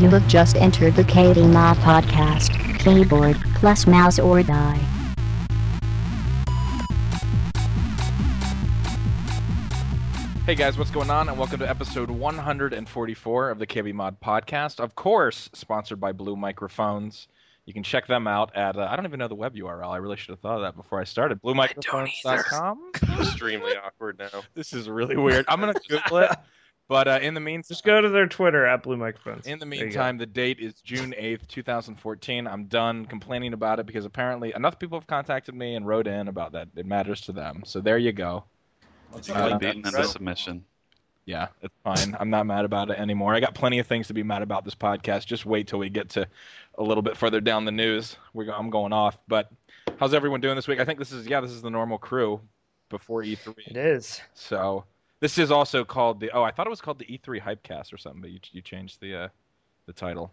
You have just entered the KB Mod Podcast. Keyboard plus mouse or die. Hey guys, what's going on? And welcome to episode 144 of the KB Mod Podcast. Of course, sponsored by Blue Microphones. You can check them out at, uh, I don't even know the web URL. I really should have thought of that before I started. BlueMicrophones.com. extremely awkward now. This is really weird. I'm going to Google it. But uh, in the meantime, Just go to their Twitter at Blue Microphones. In the There you go. meantime, the date is June 8th, 2014. I'm done complaining about it because apparently enough people have contacted me and wrote in about that. It matters to them. So there you go. Did you Uh, get beaten into right. submission? Yeah, it's fine. I'm not mad about it anymore. I got plenty of things to be mad about this podcast. Just wait till we get to a little bit further down the news. We're, go- I'm going off. But how's everyone doing this week? I think this is yeah, this is the normal crew before E3. It is. So this is also called the oh, I thought it was called the E3 Hypecast or something, but you you changed the uh, the title.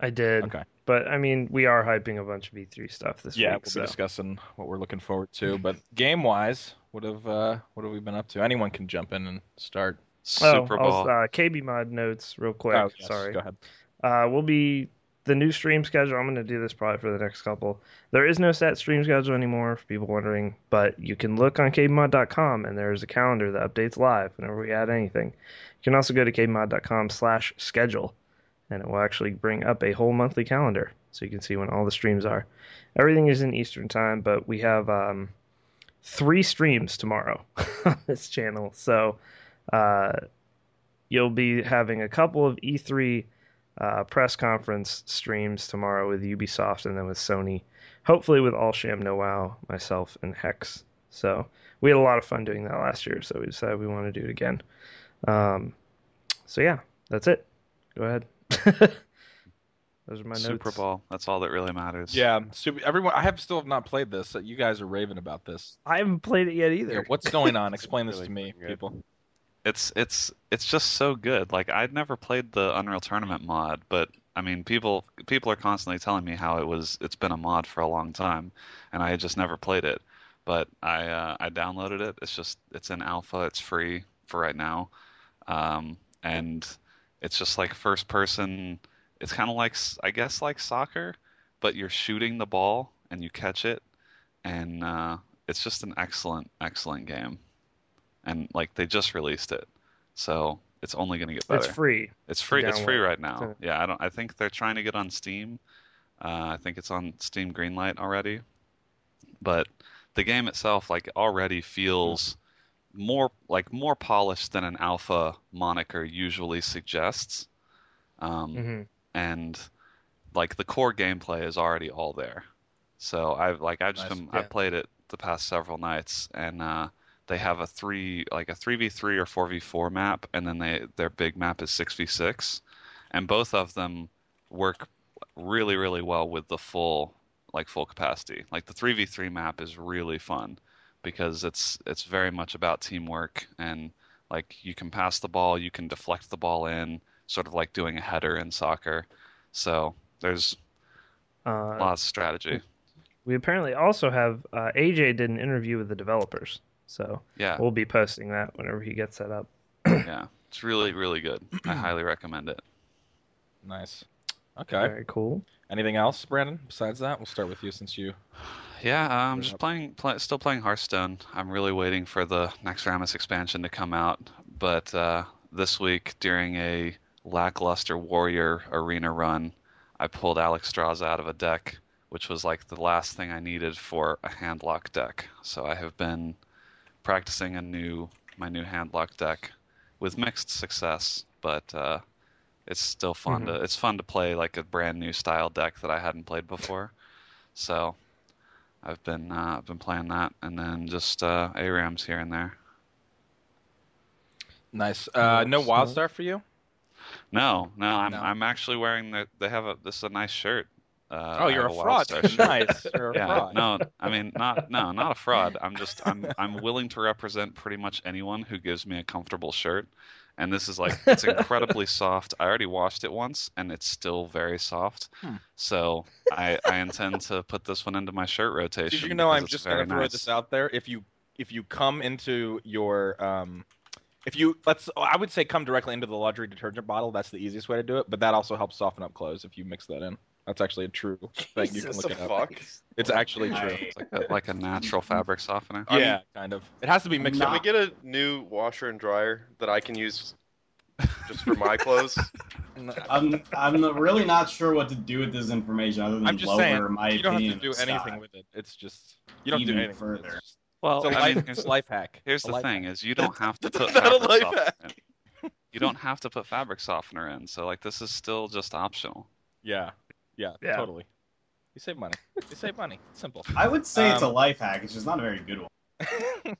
I did. Okay. But I mean, we are hyping a bunch of E3 stuff this Yeah, week. we'll so. be discussing what we're looking forward to. But game wise, what have uh, what have we been up to? Anyone can jump in and start. Super oh, Bowl. uh, KB mod notes real quick. Oh, yes, Sorry. Go ahead. Uh, we'll be the new stream schedule. I'm going to do this probably for the next couple. There is no set stream schedule anymore, for people wondering, but you can look on kbmod.com and there's a calendar that updates live whenever we add anything. You can also go to kbmod.com slash schedule and it will actually bring up a whole monthly calendar so you can see when all the streams are. Everything is in Eastern time, but we have um, three streams tomorrow on this channel. So uh, you'll be having a couple of E3 uh, press conference streams tomorrow with Ubisoft and then with Sony. Hopefully with All Sham No Wow, myself, and Hex. So we had a lot of fun doing that last year, so we decided we want to do it again. Um, so yeah, that's it. Go ahead. Those are my Super notes. Bowl. That's all that really matters. Yeah, super, everyone. I have still have not played this. You guys are raving about this. I haven't played it yet either. Yeah, what's going on? Explain this Really to me, good. people. It's it's it's just so good. Like I'd never played the Unreal Tournament mod, but I mean, people people are constantly telling me how it was. It's been a mod for a long time, and I had just never played it. But I uh, I downloaded it. It's just it's in alpha. It's free for right now, um, and it's just like first person. It's kind of like I guess like soccer, but you're shooting the ball and you catch it, and uh, it's just an excellent excellent game. And like they just released it, so it's only going to get better. It's free. It's free. It's free right now. So- Yeah, I don't. I think they're trying to get on Steam. Uh, I think it's on Steam Greenlight already. But the game itself, like, already feels more like more polished than an alpha moniker usually suggests. Um, hmm and like the core gameplay is already all there. So I've like I've just Nice. been Yeah. I've played it the past several nights, and uh, they have a three like a three v three or four v four map, and then they their big map is six v six, and both of them work really really well with the full like full capacity. Like the three v three map is really fun because it's it's very much about teamwork and like you can pass the ball, you can deflect the ball in, sort of like doing a header in soccer. So there's Uh, lots of strategy. we apparently also have uh, AJ did an interview with the developers, so Yeah, we'll be posting that whenever he gets that up. yeah, it's really really good. I highly recommend it. Nice. Okay. Very cool. Anything else, Brandon? Besides that, we'll start with you since you. Yeah, uh, I'm just up- playing, play, still playing Hearthstone. I'm really waiting for the Naxxramas expansion to come out. But uh, this week, during a lackluster Warrior arena run, I pulled Alexstrasza out of a deck, which was like the last thing I needed for a handlock deck. So I have been practicing a new my new handlock deck with mixed success, but uh, it's still fun to it's fun to play like a brand new style deck that I hadn't played before. So I've been uh, I've been playing that, and then just uh, ARAMs here and there. Nice. Uh, no Nice, WildStar for you? No, no, I'm No. I'm actually wearing the they have a this is a nice shirt. Uh, oh, you're have a Wild fraud. Star nice. You're a Yeah, fraud. no, I mean not no, not a fraud. I'm just I'm I'm willing to represent pretty much anyone who gives me a comfortable shirt. And this is like it's incredibly soft. I already washed it once and it's still very soft. Hmm. So I I intend to put this one into my shirt rotation. Did you know I'm just gonna throw nice. this out there? If you if you come into your um if you let's, I would say come directly into the laundry detergent bottle. That's the easiest way to do it. But that also helps soften up clothes if you mix that in. That's actually a true thing. You can look it the up. fuck? It's actually true. It's like a, like a natural fabric softener. I'm- yeah, kind of. It has to be mixed Can up. we get a new washer and dryer that I can use just for my clothes? I'm I'm really not sure what to do with this information other than I'm just lower saying, my you don't have opinion to do of anything Scott. with it. It's just you don't do Even anything with it. further. It's just- Well, It's a I life, mean, it's here's, a life hack. here's A the life thing: hack. is you don't have to That's put not a fabric life softener hack. in. You don't have to put fabric softener in. So like this is still just optional. Yeah, yeah, Yeah. totally. You save money. You save money. Simple. I would say it's a Um, life hack. It's just not a very good one.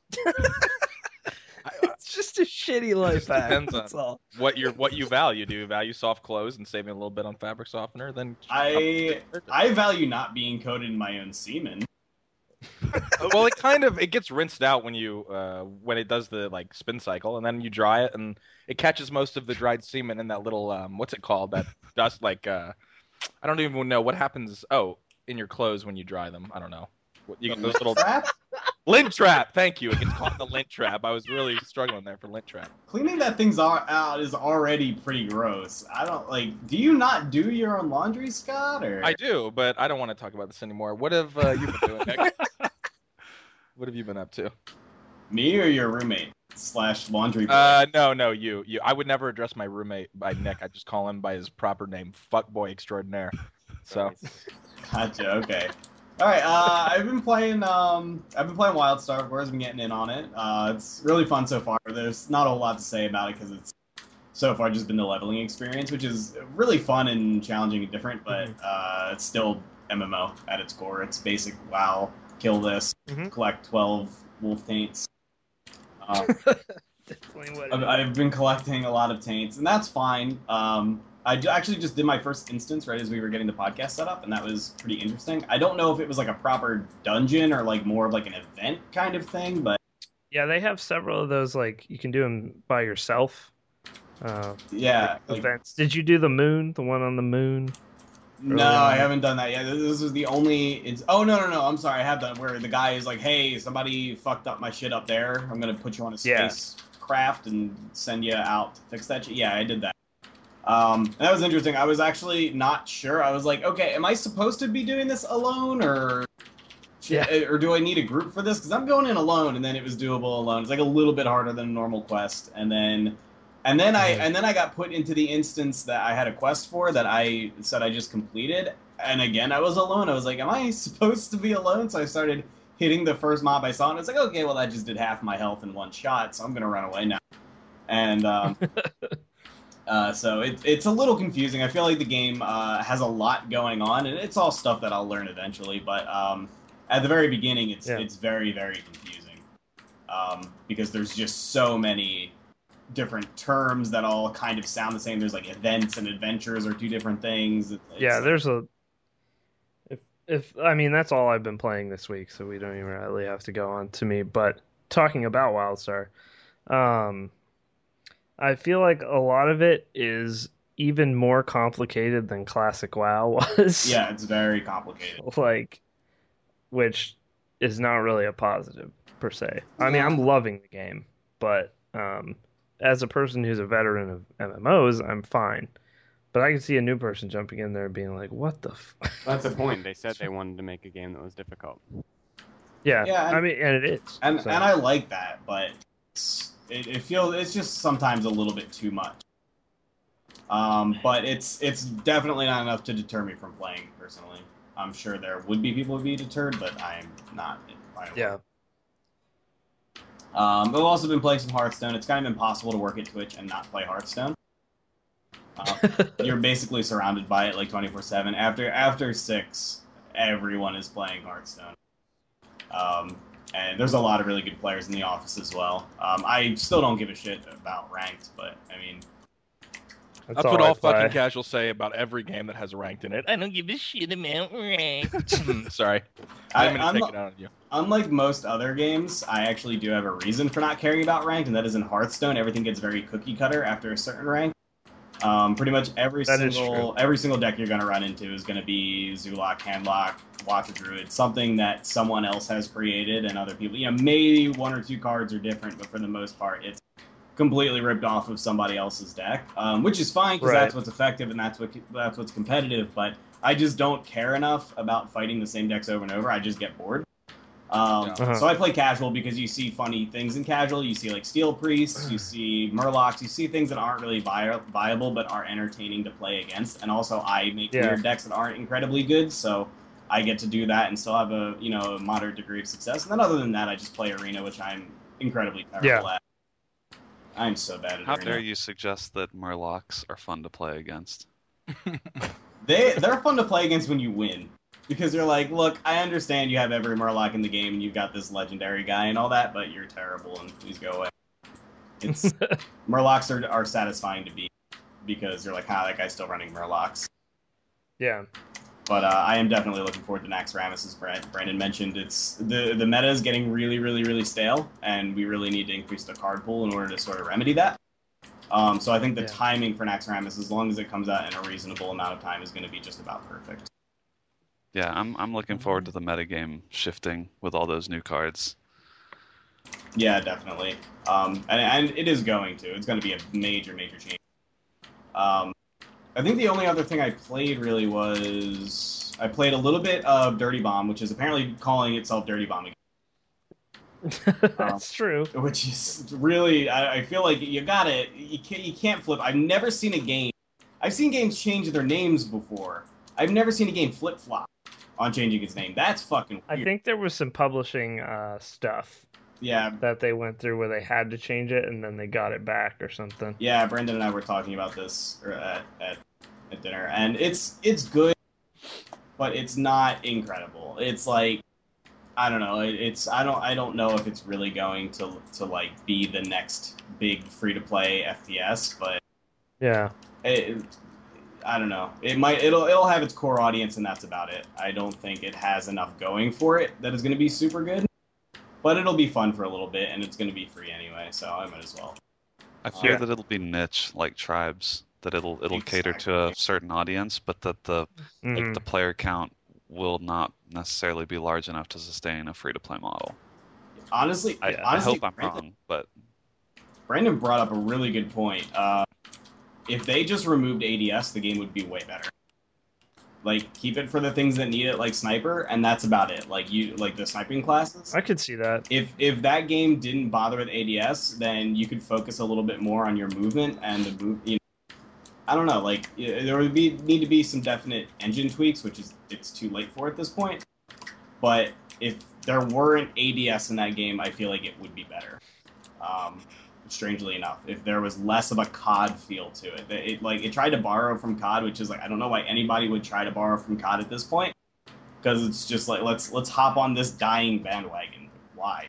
it's just a shitty life hack. Depends on- all. what you what you value? Do you value soft clothes and saving a little bit on fabric softener? Then I I value not being coated in my own semen. well, it kind of it gets rinsed out when you uh, when it does the like spin cycle, and then you dry it, and it catches most of the dried semen in that little um, what's it called that dust like uh, I don't even know what happens. Oh, in your clothes when you dry them. I don't know. You get those little lint trap. Thank you. It gets caught in the lint trap. I was really struggling there for lint trap. Cleaning that thing's out is already pretty gross. I don't like. Do you not do your own laundry, Scott? Or I do, but I don't want to talk about this anymore. What have uh, you been doing, Nick? what have you been up to? Me or your roommate slash laundry boy? Uh, no, no, you, you. I would never address my roommate by Nick. I just call him by his proper name, fuckboy extraordinaire. So Gotcha. Okay. All right. Uh, I've been playing. Um, I've been playing WildStar. Of course, I've been getting in on it. Uh, it's really fun so far. There's not a whole lot to say about it because it's so far just been the leveling experience, which is really fun and challenging and different. But uh, it's still MMO at its core. It's basic WoW. Kill this. Mhm. Collect twelve wolf taints. Um, Definitely what it I've. I've been collecting a lot of taints, and that's fine. Um, I actually just did my first instance right as we were getting the podcast set up, and that was pretty interesting. I don't know if it was like a proper dungeon or like more of like an event kind of thing, but Yeah, they have several of those. Like you can do them by yourself. Uh, yeah. Like, events. Did you do the moon? The one on the moon? No, early I haven't done that yet. This is the only. It's oh no no no. I'm sorry, I have it where the guy is like, hey, somebody fucked up my shit up there. I'm gonna put you on a Yeah. space craft and send you out to fix that shit. Yeah, I did that. Um, that was interesting. I was actually not sure. I was like, okay, am I supposed to be doing this alone or? Yeah. Or do I need a group for this? Because I'm going in alone, and then it was doable alone. It's like a little bit harder than a normal quest, and then, and then I and then I got put into the instance that I had a quest for that I said I just completed, and again I was alone. I was like, am I supposed to be alone? So I started hitting the first mob I saw, and it's like, okay, well that just did half my health in one shot, so I'm gonna run away now. And um, uh, so it, it's a little confusing. I feel like the game uh, has a lot going on, and it's all stuff that I'll learn eventually. But um, at the very beginning, it's Yeah. it's very very confusing um, because there's just so many different terms that all kind of sound the same. There's like events and adventures are two different things. It's, yeah, there's a. If if I mean that's all I've been playing this week, so we don't even really have to go on to me. But talking about WildStar, um, I feel like a lot of it is even more complicated than classic WoW was. yeah, it's very complicated. like, which is not really a positive per se. I mean, I'm loving the game, but um, as a person who's a veteran of MMOs, I'm fine. But I can see a new person jumping in there and being like, "What the?" F-? That's the point. They said they wanted to make a game that was difficult. Yeah, Yeah, and- I mean, and it is. and so. and I like that, but it, it feels it's just sometimes a little bit too much. Um, but it's it's definitely not enough to deter me from playing personally. I'm sure there would be people who'd be deterred, but I'm not. by the way. yeah, Um, but I've also been playing some Hearthstone. It's kind of impossible to work at Twitch and not play Hearthstone. Uh, you're basically surrounded by it like 24 seven. After after six, everyone is playing Hearthstone. Um, and there's a lot of really good players in the office as well. Um, I still don't give a shit about ranked, but I mean, That's all what I all play. fucking casuals say about every game that has ranked in it. I don't give a shit about ranked. Sorry, I, I'm gonna take not- it out on you. unlike most other games, I actually do have a reason for not caring about ranked, and that is in Hearthstone. Everything gets very cookie cutter after a certain rank. Um, pretty much every That is single every single deck you're going to run into is going to be Zoolock, Handlock, Watcher Druid, something that someone else has created and other people. You know, maybe one or two cards are different, but for the most part, it's completely ripped off of somebody else's deck, um, which is fine because Right. that's what's effective and that's what that's what's competitive. But I just don't care enough about fighting the same decks over and over. I just get bored. Um, Uh-huh. So I play casual because you see funny things in casual. You see like Steel Priests, you see Murlocs, you see things that aren't really vi- viable but are entertaining to play against. And also, I make Yeah. weird decks that aren't incredibly good, so I get to do that and still have a you know a moderate degree of success. And then other than that, I just play Arena, which I'm incredibly terrible Yeah. at. I'm so bad at it. How Arena. dare you suggest that Murlocs are fun to play against? They they're fun to play against when you win. Because they're like, look, I understand you have every Murloc in the game and you've got this legendary guy and all that, but you're terrible and please go away. It's Murlocs are, are satisfying to beat because you're like, ah, that guy's still running Murlocs. yeah. But uh, I am definitely looking forward to Naxxramas, as Brandon mentioned. It's the the meta is getting really, really, really stale, and we really need to increase the card pool in order to sort of remedy that. Um, so I think the Yeah. timing for Naxxramas, as long as it comes out in a reasonable amount of time, is going to be just about perfect. Yeah, I'm I'm looking forward to the metagame shifting with all those new cards. Yeah, definitely. Um, and, and it is going to. It's going to be a major, major change. Um, I think the only other thing I played really was I played a little bit of Dirty Bomb, which is apparently calling itself Dirty Bomb again. That's true. which is really I, I feel like you got it. You can't you can't flip. I've never seen a game. I've seen games change their names before. I've never seen a game flip flop on changing its name. That's fucking. I think there was some publishing uh, stuff Yeah, that they went through where they had to change it and then they got it back or something. yeah. Brendan and I were talking about this at, at at dinner, and it's it's good, but it's not incredible. It's like I don't know. It, it's I don't I don't know if it's really going to to like be the next big free to play FPS, but Yeah. it, I don't know. It might it'll it'll have its core audience and that's about it. I don't think it has enough going for it that is going to be super good. But it'll be fun for a little bit and it's going to be free anyway, so I might as well. I fear Yeah. that it'll be niche like tribes, that it'll it'll cater to a certain audience, but that the like Mhm. the player count will not necessarily be large enough to sustain a free to play model. Honestly, I, Yeah. I honestly hope I'm Brandon, wrong, but Brandon brought up a really good point. Uh, if they just removed ADS, the game would be way better. Like keep it for the things that need it, like sniper, and that's about it. Like you, like the sniping classes. I could see that. if if that game didn't bother with ADS, then you could focus a little bit more on your movement and the move. You know, I don't know. Like there would be need to be some definite engine tweaks, which is it's too late for at this point. But if there weren't ADS in that game, I feel like it would be better. Um, strangely enough, if there was less of a COD feel to it, it, it like it tried to borrow from COD, which is like I don't know why anybody would try to borrow from COD at this point because it's just like let's let's hop on this dying bandwagon. Why?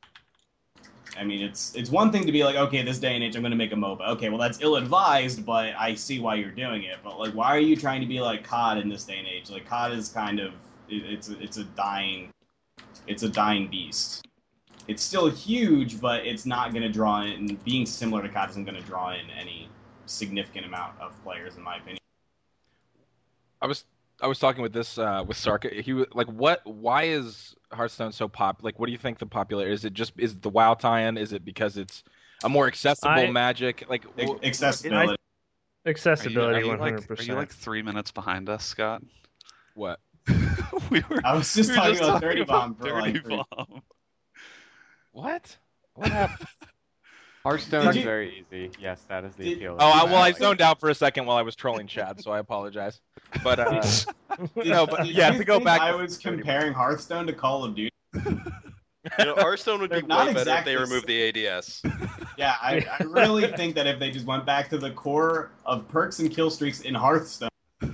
I mean, it's it's one thing to be like, okay, this day and age, I'm going to make a MOBA. Okay, well that's ill-advised, but I see why you're doing it. But like, why are you trying to be like COD in this day and age? Like COD is kind of it, it's it's a dying it's a dying beast. It's still huge, but it's not going to draw in. Being similar to COD isn't going to draw in any significant amount of players, in my opinion. I was I was talking with this uh, with Sarka. He was like, "What? Why is Hearthstone so pop? Like, what do you think the popular? Is it just is it the WoW tie-in? Is it because it's a more accessible I- Magic? Like, Ac- wh- accessibility. are you, Accessibility, are you one like are you like three minutes behind us, Scott? what? we were. I was just we were talking about Dirty Bomb about for like Dirty three Bomb. What? What happened? Hearthstone is you- very easy. Yes, that is the Did- appeal. Oh, I, well, I zoned out for a second while I was trolling Chad, so I apologize. But uh, no, but Did yeah, you to go think back, I was comparing Hearthstone to Call of Duty. You know, Hearthstone would be They're not way better if they removed the ADS. Yeah, I, I really think that if they just went back to the core of perks and kill streaks in Hearthstone, it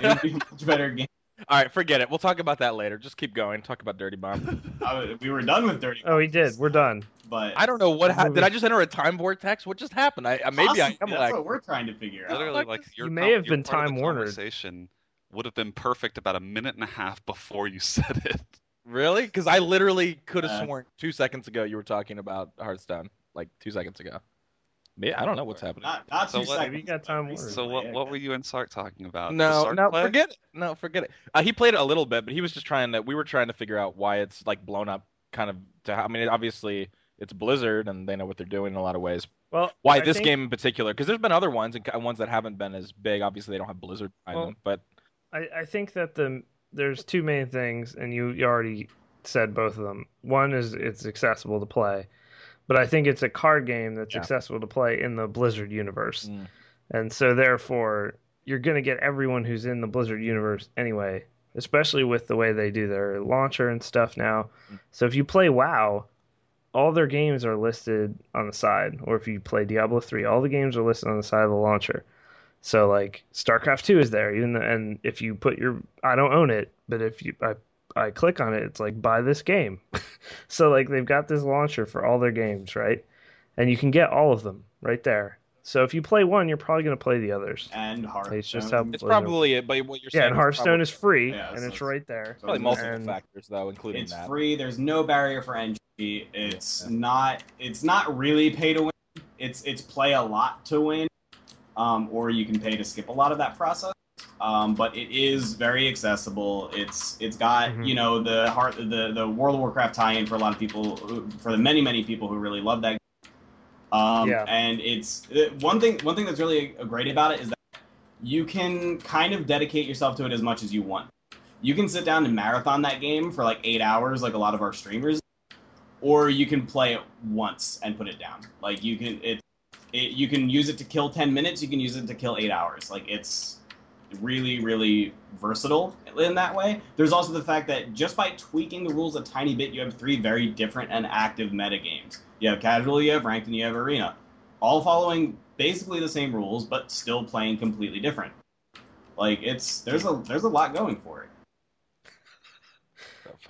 would be a much better game. All right, forget it. We'll talk about that later. Just keep going. Talk about Dirty Bomb. I, we were done with Dirty. Bomb. Oh, we Bombs, did. We're done. But I don't know what happened. Did I just enter a time vortex? What just happened? I uh, maybe I possibly, am that's like. what we're trying to figure out. Literally, like your You may com- have been part of the Time Warnered. Conversation would have been perfect about a minute and a half before you said it. Really? Because I literally could have Uh, sworn two seconds ago you were talking about Hearthstone, like two seconds ago. Me, I don't know what's happening. Not, not So what- you got time. So what what I were you and Sark talking about? No, no, play? forget it. No, forget it. Uh, he played it a little bit, but he was just trying to. We were trying to figure out why it's like blown up, kind of. To I mean, it, obviously it's Blizzard and they know what they're doing in a lot of ways. Well, Why I this think- game in particular? Because there's been other ones and and ones that haven't been as big. Obviously, they don't have Blizzard behind Well, them, but I, I think that the there's two main things, and you, you already said both of them. One is it's accessible to play, but I think it's a card game that's Yeah. accessible to play in the Blizzard universe, Mm. and so therefore you're going to get everyone who's in the Blizzard universe anyway. Especially with the way they do their launcher and stuff now. Mm. So if you play WoW, all their games are listed on the side, or if you play Diablo three, all the games are listed on the side of the launcher. So like StarCraft two is there, even though, and if you put your I don't own it, but if you I I click on it, it's like buy this game. so like they've got this launcher for all their games, right? And you can get all of them right there. So if you play one, you're probably going to play the others. And Hearthstone. It's just how it's Blizzard- probably it. But what you're saying, yeah, and is Hearthstone probably, is free, Yeah, and so it's it's- right there. probably multiple and- factors though, including It's that. free. There's no barrier for entry. It's Yeah. not. It's not really pay to win. It's it's play a lot to win, um, or you can pay to skip a lot of that process. Um, but it is very accessible. It's it's got Mhm. you know the heart the the World of Warcraft tie-in for a lot of people who, for the many many people who really love that. Um, Yeah. And it's uh, one thing one thing that's really great about it is that you can kind of dedicate yourself to it as much as you want you can sit down and marathon that game for like eight hours, like a lot of our streamers, or you can play it once and put it down. Like you can it, it you can use it to kill ten minutes, you can use it to kill eight hours. Like it's really really versatile in that way. There's also the fact that just by tweaking the rules a tiny bit, you have three very different and active meta games. You have casual, you have ranked, and you have arena, all following basically the same rules, but still playing completely different. Like it's there's a there's a lot going for it.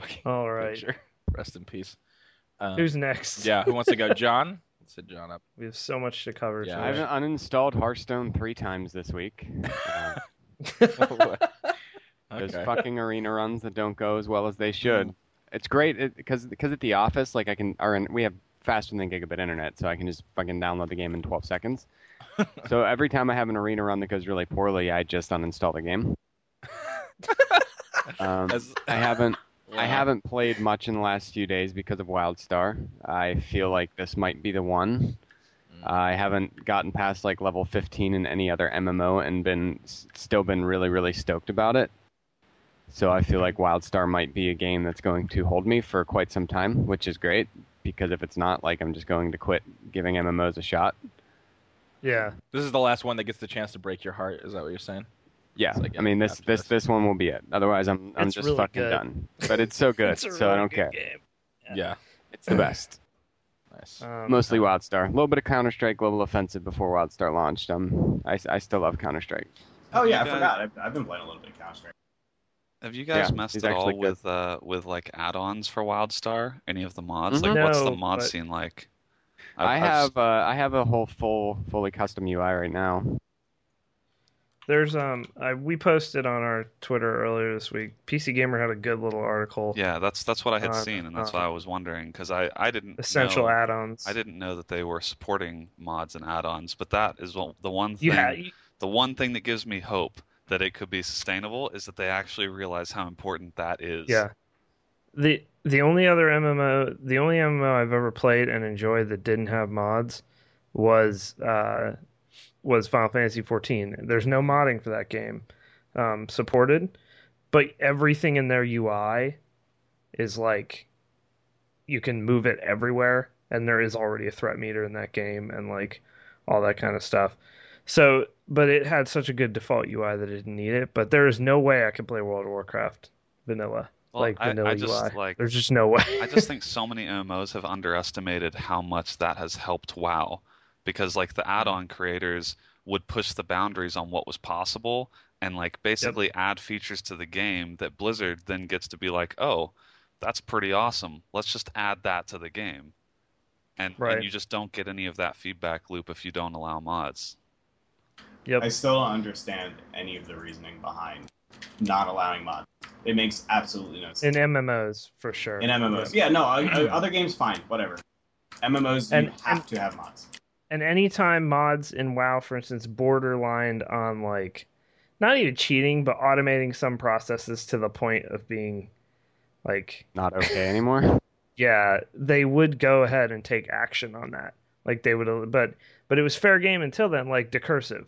All right, picture. Rest in peace. Um, who's next? yeah, who wants to go? John. Let's hit John up. we have so much to cover. Yeah, today. I've uninstalled Hearthstone three times this week. Uh, There's okay. fucking arena runs that don't go as well as they should. It's great because because at the office, like I can, or in, we have faster than gigabit internet, so I can just fucking download the game in 12 seconds. so every time I have an arena run that goes really poorly, I just uninstall the game. um, As- I haven't I haven't played much in the last few days because of WildStar. I feel like this might be the one. Mm. I haven't gotten past like level 15 in any other MMO and been still been really really stoked about it. So I feel like WildStar might be a game that's going to hold me for quite some time, which is great because if it's not, like I'm just going to quit giving MMOs a shot. yeah, This is the last one that gets the chance to break your heart. Is that what you're saying? Yeah, like I mean this this this. this one will be it. Otherwise, I'm I'm It's just really fucking good. done. But it's so good, It's a so I don't good care. game. Yeah. Yeah. It's the best. Nice. Um, Mostly WildStar. A little bit of Counter Strike, Global Offensive before WildStar launched. Um, I, I still love Counter Strike. Oh yeah, I guys- forgot. I've, I've been playing a little bit of Counter Strike. Have you guys Yeah, messed he's at all good. with uh with like add-ons for WildStar? Any of the mods? Mhm. Like, what's the mod but- scene like? I I've- I've have uh, I have a whole full fully custom UI right now. There's um, I, we posted on our Twitter earlier this week. PC Gamer had a good little article. Yeah, that's that's what I had on, seen, and that's um, why I was wondering because I I didn't Essential know, add-ons. I didn't know that they were supporting mods and add-ons, but that is the one thing ha- you- the one thing that gives me hope that it could be sustainable is that they actually realize how important that is. Yeah. The the only other MMO, the only MMO I've ever played and enjoyed that didn't have mods was uh, was Final Fantasy XIV. There's no modding for that game um, supported, but everything in their UI is like you can move it everywhere, and there is already a threat meter in that game, and like all that kind of stuff. So, but it had such a good default UI that it didn't need it. But there is no way I could play World of Warcraft vanilla Well, like I, vanilla I just UI. like There's just no way. I just think so many MMOs have underestimated how much that has helped WoW because like the mm-hmm. add-on creators would push the boundaries on what was possible and like basically add features to the game that Blizzard then gets to be like, "Oh, that's pretty awesome. Let's just add that to the game." And, Right. and you just don't get any of that feedback loop if you don't allow mods. yep. I still don't understand any of the reasoning behind not allowing mods. It makes absolutely no sense. In. MMOs for sure. In MMOs, yeah, no, I, I, other games fine, whatever. MMOs, you And- have and- to have mods. And anytime mods in WoW, for instance, borderlined on like not even cheating, but automating some processes to the point of being like Not okay anymore. yeah, they would go ahead and take action on that. Like they would, but but it was fair game until then. Like decursive,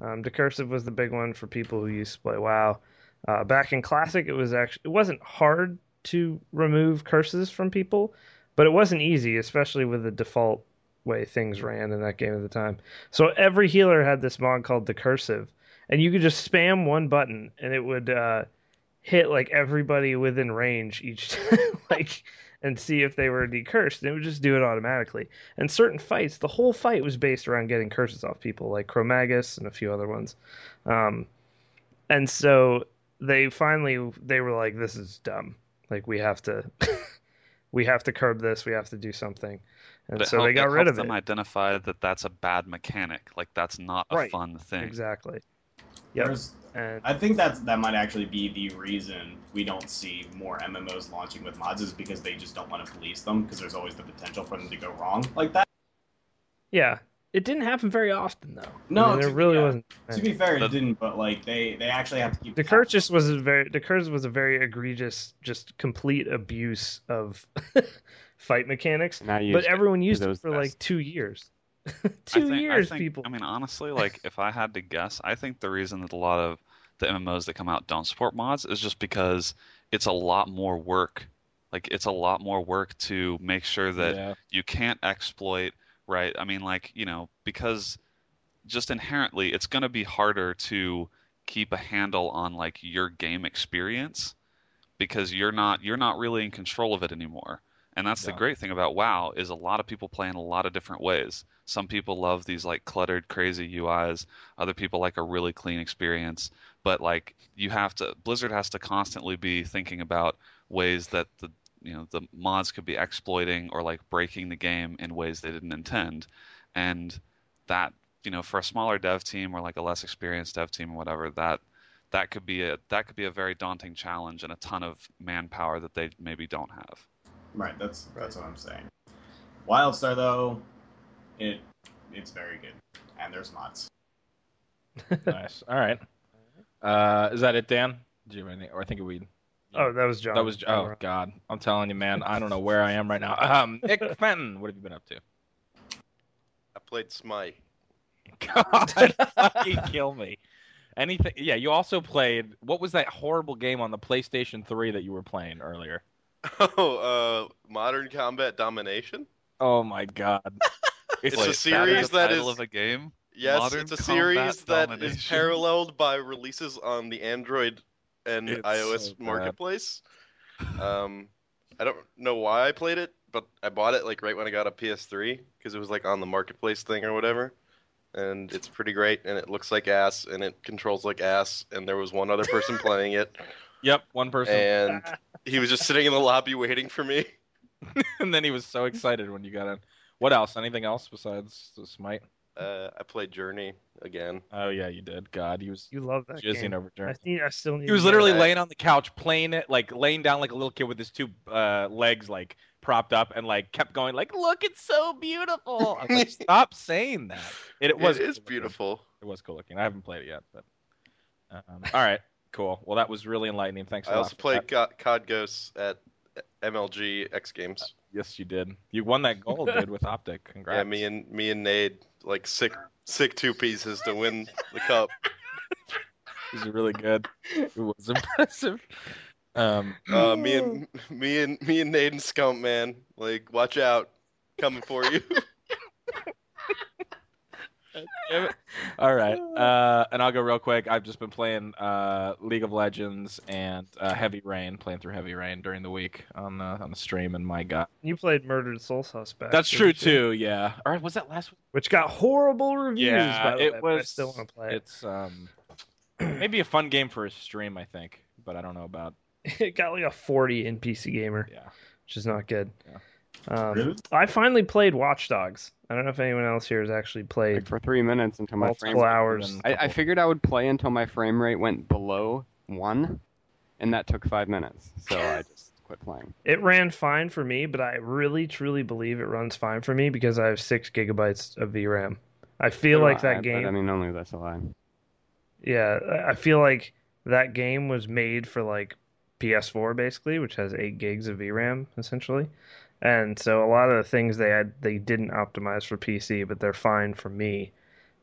um, decursive was the big one for people who used to play WoW. Uh, back in classic, it was actually it wasn't hard to remove curses from people, but it wasn't easy, especially with the default way things ran in that game at the time. So every healer had this mod called Decursive, and you could just spam one button and it would uh, hit like everybody within range each time, like and see if they were decursed and it would just do it automatically. And certain fights the whole fight was based around getting curses off people like Chromaggus and a few other ones. Um, and so they finally they were like this is dumb. Like we have to we have to curb this. We have to do something and so help- they got rid helps of it them identify that that's a bad mechanic. Like that's not a Right. fun thing. exactly yep and I think that's that might actually be the reason we don't see more MMOs launching with mods is because they just don't want to police them because there's always the potential for them to go wrong like that. yeah it didn't happen very often though No, I mean, to- there really yeah. wasn't To be fair, it didn't, but like they they actually have to keep. Decursive was a very Decursive was a very egregious, just complete abuse of fight mechanics. And I used But it everyone used it those for best. like two years. Two think- I years, think- people. I mean, honestly, like if I had to guess, I think the reason that a lot of the MMOs that come out don't support mods is just because it's a lot more work. Like it's a lot more work to make sure that yeah. you can't exploit, right? I mean, like you know, because just inherently, it's going to be harder to keep a handle on like your game experience because you're not you're not really in control of it anymore. And that's the great thing about WoW is a lot of people play in a lot of different ways. Some people love these like cluttered, crazy UIs. Other people like a really clean experience. But like you have to, Blizzard has to constantly be thinking about ways that the you know the mods could be exploiting or like breaking the game in ways they didn't intend, and that you know for a smaller dev team or like a less experienced dev team or whatever that that could be a that could be a very daunting challenge and a ton of manpower that they maybe don't have. Right, that's that's what I'm saying. Wildstar though, it it's very good, and there's mods. nice. All right. Uh, is that it, Dan? Do you have anything? Or I think we. Oh, that was John. That was. Oh God, I'm telling you, man. I don't know where I am right now. Um, Nick Fenton, what have you been up to? I played Smite. God, fucking kill me. Anything? Yeah, you also played. What was that horrible game on the PlayStation 3 that you were playing earlier? Oh, uh, Modern Combat Domination. Oh my God. It's Wait, a series that is, the title is of a game. yes, Modern it's a Combat series that is Domination. paralleled by releases on the Android and It's iOS so marketplace. Um, I don't know why I played it, but I bought it like right when I got a PS3 because it was like on the marketplace thing or whatever. And it's pretty great, and it looks like ass, and it controls like ass. And there was one other person playing it, Yep, one person. and he was just sitting in the lobby waiting for me. and then he was so excited when you got in. What else? Anything else besides the Smite? Uh, I played Journey again. Oh yeah, you did. God, he was You love that jizzing game. over I Journey. think I still need. He was to literally that. laying on the couch playing it, like laying down like a little kid with his two uh, legs like propped up, and like kept going like, "Look, it's so beautiful." I was like, "Stop saying that." It, it was it is cool looking. beautiful. It was cool looking. I haven't played it yet, but um, all right, cool. Well, that was really enlightening. Thanks. a I lot also for played that. Co- COD Ghosts at MLG X Games. Yes, you did. You won that gold, dude, with OpTic. Congrats. Yeah, me and me and Nade like sick sick two pieces to win the cup. It was really good. It was impressive. Um, Uh, me and me and me and Nade and Scump, man. Like, watch out, coming for you. Damn it. All right, uh, and I'll go real quick. I've just been playing uh, League of Legends and uh, Heavy Rain, playing through Heavy Rain during the week on the on the stream. And my God, You played Murdered Soul Suspect. that's true you? too. Yeah. All right, was that last week? Which got horrible reviews. Yeah, by the it way, but I was. still want to play it. It's um, maybe a fun game for a stream, I think, but I don't know about. It got like a 40 in PC Gamer, Yeah. which is not good. Yeah. Um, Really? I finally played Watch Dogs. I don't know if anyone else here has actually like played for three minutes until my frame. multiple hours. I, I figured I would play until my frame rate went below one, and that took five minutes. So I just quit playing. It ran fine for me, but I really truly believe it runs fine for me because I have six gigabytes of VRAM. I feel like that but, game. I mean, only that's a lie. Yeah, I- I feel like that game was made for like PS4 basically, which has eight gigs of VRAM essentially, and so a lot of the things they had they didn't optimize for PC, but they're fine for me.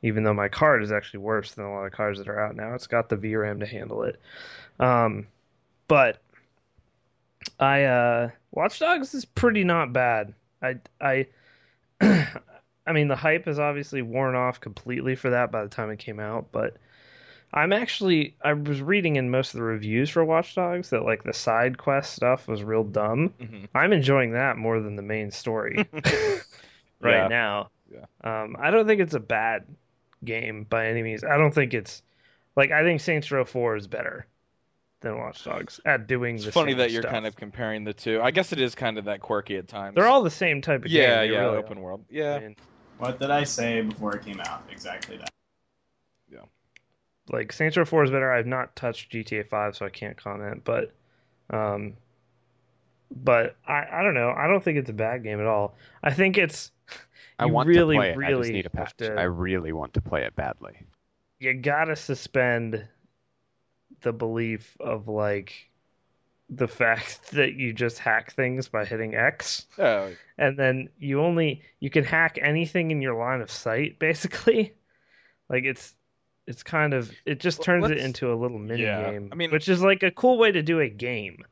Even though my card is actually worse than a lot of cards that are out now, it's got the VRAM to handle it. Um, but I uh, Watch Dogs is pretty not bad. I I I mean the hype has obviously worn off completely for that by the time it came out, but I'm actually I was reading in most of the reviews for Watch Dogs that like the side quest stuff was real dumb. Mhm. I'm enjoying that more than the main story right Yeah. now. Yeah. Um, I don't think it's a bad game by any means. I don't think it's like I think Saints Row 4 is better than Watch Dogs at doing It's the funny same that you're stuff. kind of comparing the two. I guess it is kind of that quirky at times. They're all the same type of yeah, game. Yeah, yeah, really open are. world. Yeah, I mean, What did I say before it came out? Exactly that. Like Saints Row 4 is better. I've not touched GTA 5, so I can't comment. But, um, but I, I don't know. I don't think it's a bad game at all. I think it's I want really, to play it. I really just need a have patch. to- I really want to play it badly. you gotta suspend the belief of like the fact that you just hack things by hitting X. oh, and then you only you can hack anything in your line of sight basically like it's it's kind of it just turns it let's- into a little mini Yeah, game I mean- which is like a cool way to do a game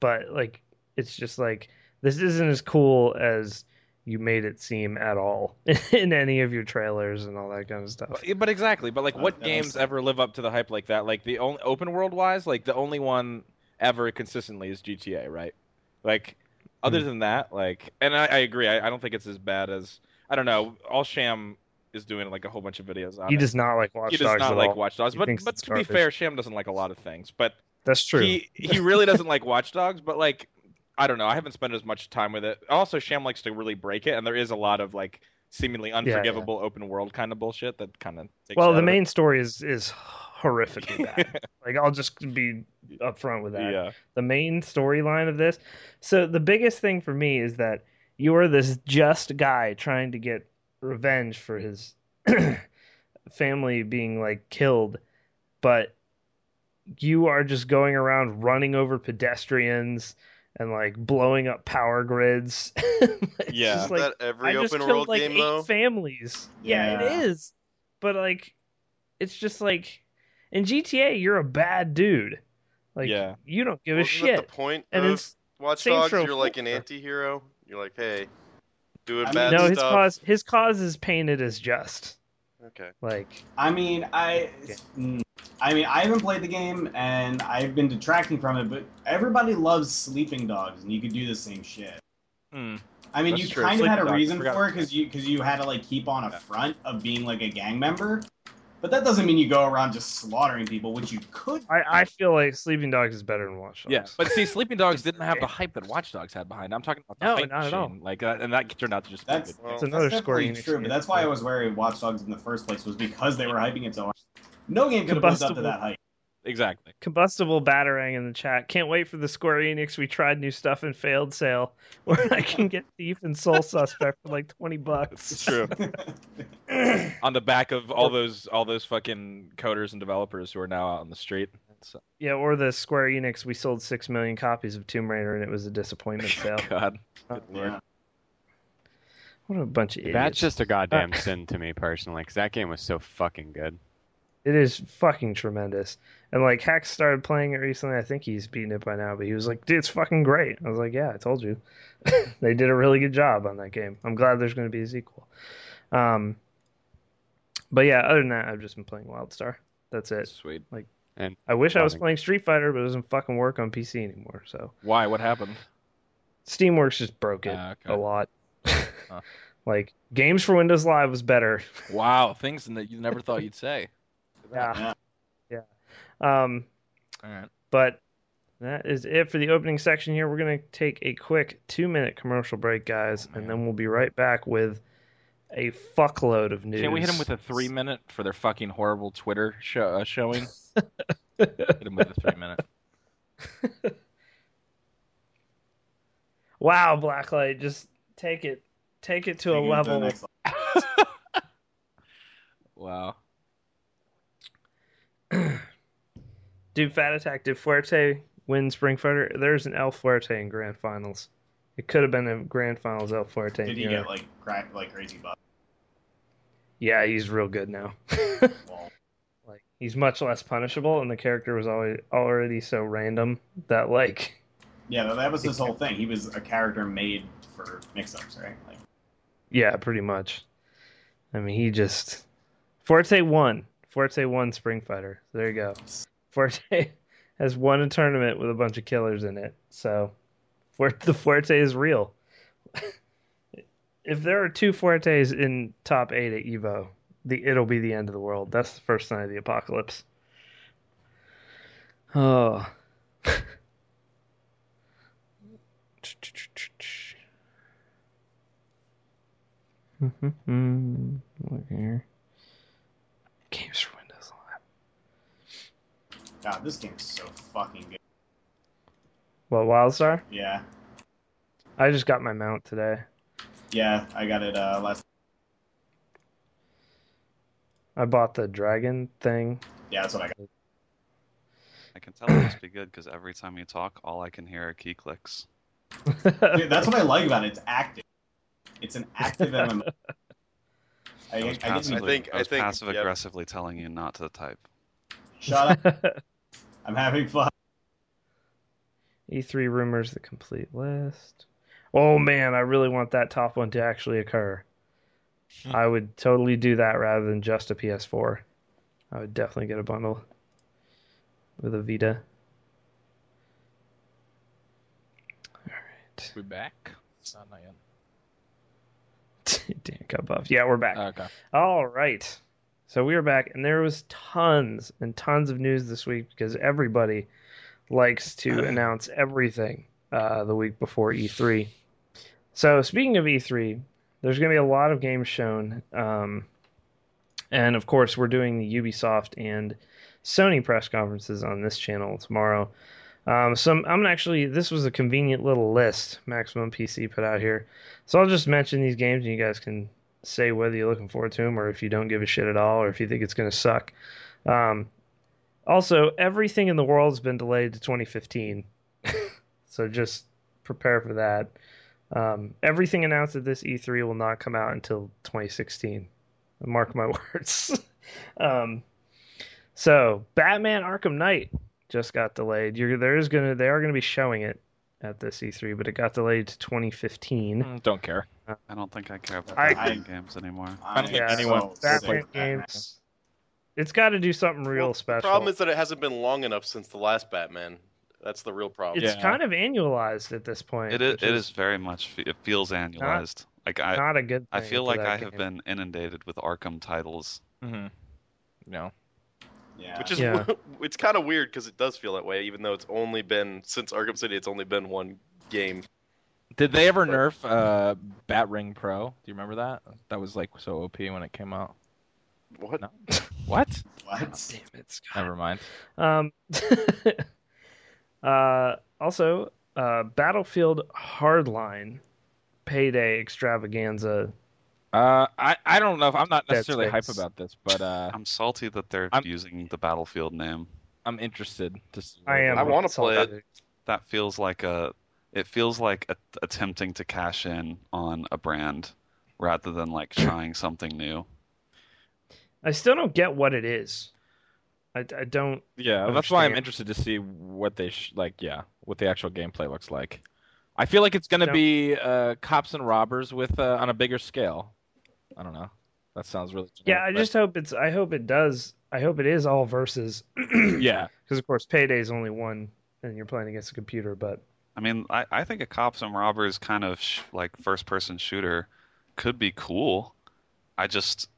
but like it's just like this isn't as cool as you made it seem at all in any of your trailers and all that kind of stuff But- But exactly, but like, Uh, what that games ever live up to the hype like that? Like the only open world wise, like the only one ever consistently is GTA, right? Like, other Hmm. than that, like, and I, I agree. I, I don't think it's as bad as I don't know. All Sham is doing like a whole bunch of videos on he it. does not like Watch he does Dogs not like all. Watch Dogs, He but but to be fair, Sham doesn't like a lot of things. But that's true he he really doesn't like Watch Dogs. But like, I don't know. I haven't spent as much time with it. Also, Sham likes to really break it, and there is a lot of like seemingly yeah. unforgivable open world kind of bullshit that kind of well the main story is is horrifically bad like i'll just be upfront with that yeah. the main storyline of this. So the biggest thing for me is that you are this just guy trying to get revenge for his family being like killed, but you are just going around running over pedestrians and like blowing up power grids. Yeah. just Is like, that every I just open killed world like game eight though? families. Yeah. Yeah. it is. But like, it's just like in GTA, you're a bad dude. Like, Yeah. you don't give a Wasn't that shit. the point And of it's Watch Dogs? You're like an 4. anti-hero. You're like, hey, doing I mean, bad no, his stuff. cause his cause is painted as just. Okay. Like, I mean, I, mm, I mean, I haven't played the game and I've been detracting from it, but everybody loves Sleeping Dogs, and you could do the same shit. Hmm. I mean, That's you true. kind of had a Dogs, reason for it because you because you had to like keep on a front of being like a gang member, but that doesn't mean you go around just slaughtering people, which you could. I, I feel like Sleeping Dogs is better than Watch Dogs. Yeah, but see, Sleeping Dogs didn't have the hype that Watch Dogs had behind. it. I'm talking about the No, hype not at all. Like, uh, and that turned out to just be That's good. Well, it's another that's Square definitely true, but that's why I was wary of Watch Dogs in the first place was because they were hyping it so much. No game could have lived up to that hype. Exactly. Combustible Batarang in the chat. Can't wait for the Square Enix We Tried New Stuff and Failed sale where I can get Thief and Soul Suspect for like 20 bucks. It's bucks. true. on the back of all those all those fucking coders and developers who are now out on the street. So, yeah, or the Square Enix We sold 6 million copies of Tomb Raider and it was a disappointment sale. God, Uh, yeah. What a bunch of idiots. That's just a goddamn sin to me personally, because that game was so fucking good. It is fucking tremendous. And like Hex started playing it recently. I think he's beaten it by now, but he was like, dude, it's fucking great. I was like, yeah, I told you. they did a really good job on that game. I'm glad there's going to be a sequel. Um, but yeah, other than that, I've just been playing WildStar. That's it. sweet. Like, and I wish I was playing Street Fighter, but it doesn't fucking work on PC anymore. So Why? What happened? Steamworks just broke it Ah, okay. a lot. Huh. Like games for Windows Live was better. Wow, things that you never thought you'd say. Yeah. Yeah. Um, All right. But that is it for the opening section here. We're going to take a quick two minute commercial break, guys, Oh, and then we'll be right back with a fuckload of news. Can't we hit them with a three minute for their fucking horrible Twitter show, uh, showing? hit them with a three minute. Wow, Blacklight, just take it. Take it to Taking a it to the level. next level. Wow. Dude, Fat Attack, did Fuerte win Spring Fighter? There's an El Fuerte in Grand Finals. It could have been a grand finals El Fuerte. Did he get like crack like crazy buff? Yeah, he's real good now. Well, like he's much less punishable, and the character was always already so random that like yeah, that, that was his whole thing. He was a character made for mix-ups, right? Like, yeah, pretty much. I mean, he just Forte won. Forte won Spring Fighter. There you go. Forte has won a tournament with a bunch of killers in it. So, the Forte is real. if there are two Fortes in top eight at Evo, the it'll be the end of the world. That's the first sign of the apocalypse. Oh. Mm-hmm. Mm-hmm. Look here. Games for Windows Live. God, this game's so fucking good. What Wildstar? Yeah, I just got my mount today. yeah, I got it uh, last. I bought the dragon thing. Yeah, that's what I got. I can tell it must be good because every time you talk, all I can hear are key clicks. Dude, that's what I like about it. It's active. It's an active MMO. I, I I, was passive, I think- I was I think- passive yep. aggressively telling you not to type. shut up. I'm having fun. E3 E rumors, the complete list. Oh man, I really want that top one to actually occur. Hmm. I would totally do that rather than just a PS4. I would definitely get a bundle with a Vita. All right. We back? No, not yet. Dan got buffed. Yeah, we're back. Okay. All right. So we are back, and there was tons and tons of news this week because everybody likes to announce everything uh, the week before E3. So speaking of E3, there's going to be a lot of games shown, um, and of course we're doing the Ubisoft and Sony press conferences on this channel tomorrow. Um, I'm actually this was a convenient little list Maximum PC put out here, so I'll just mention these games and you guys can say whether you're looking forward to them or if you don't give a shit at all or if you think it's going to suck. Um, also, everything in the world has been delayed to 2015, so just prepare for that. Um, everything announced at this E3 will not come out until 2016. Mark my words. um, so, Batman: Arkham Knight just got delayed. You're, there is gonna they are gonna be showing it at this E3, but it got delayed to 2015. Mm, Don't care. I don't think I care about I- Batman games anymore. I don't think anyone- so Batman Batman. games. It's got to do something real Well, special. The problem is that it hasn't been long enough since the last Batman. That's the real problem. it's Yeah. kind of annualized at this point. It is. It is very much. It feels annualized. Like I, not a good. I feel like that I have been inundated with Arkham titles. Mm-hmm. No. Yeah. Which is Yeah. it's kind of weird because it does feel that way, even though it's only been since Arkham City. It's only been one game. Did they ever nerf uh, Batring Pro? Do you remember that? That was like so OP when it came out. What? No. What? what? Damn it, Scott. Never mind. Um, uh, also, uh, Battlefield Hardline Payday Extravaganza. Uh, I, I don't know if I'm not necessarily hype about this, but uh, I'm salty that they're I'm- using the Battlefield name. I'm interested to see. I am. I wanna play it. That feels like a. It feels like a, attempting to cash in on a brand rather than like trying something new. I still don't get what it is. I, I don't. Yeah, that's why I'm interested to see what they sh- like. Yeah, what the actual gameplay looks like. I feel like it's gonna be uh, cops and robbers with uh, on a bigger scale. I don't know. That sounds really. Yeah, I but- just hope it's. I hope it does. I hope it is all versus. yeah. because of course Payday is only one, and you're playing against a computer. But I mean, I, I think a cops and robbers kind of sh- like first person shooter could be cool. I just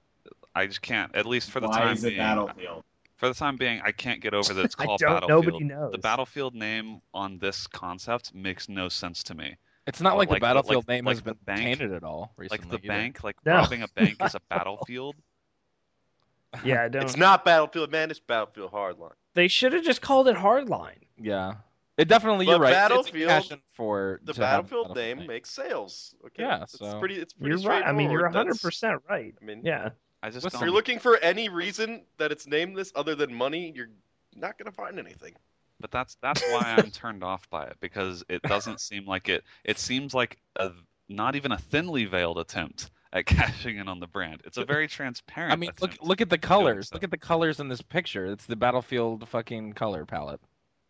I just can't. At least for the Why time is it being, Battlefield? for the time being, I can't get over that it's I called don't. Battlefield. Nobody knows. The Battlefield name on this concept makes no sense to me. It's not Oh, like, like the the- Battlefield like- name like has been bank- tainted at all recently. Like the either. bank, like No. robbing a bank is a battlefield. yeah, I don't. It's not Battlefield, man. It's Battlefield Hardline. They should have just called it Hardline. Yeah. It definitely. But You're right. Battlefield- It's a passion for The Battlefield Battlefield name makes sales. Okay. Yeah, it's so- pretty. It's pretty You're right. I mean, you're straightforward. 100 That's- percent right. I mean, Yeah. I just Listen, if don't. you're looking for any reason that it's named this other than money, you're not gonna find anything. But that's that's why I'm turned off by it because it doesn't seem like it. It seems like a not even a thinly veiled attempt at cashing in on the brand. It's a very transparent. I mean, look look at the colors. Look at the colors in this picture. It's the Battlefield fucking color palette.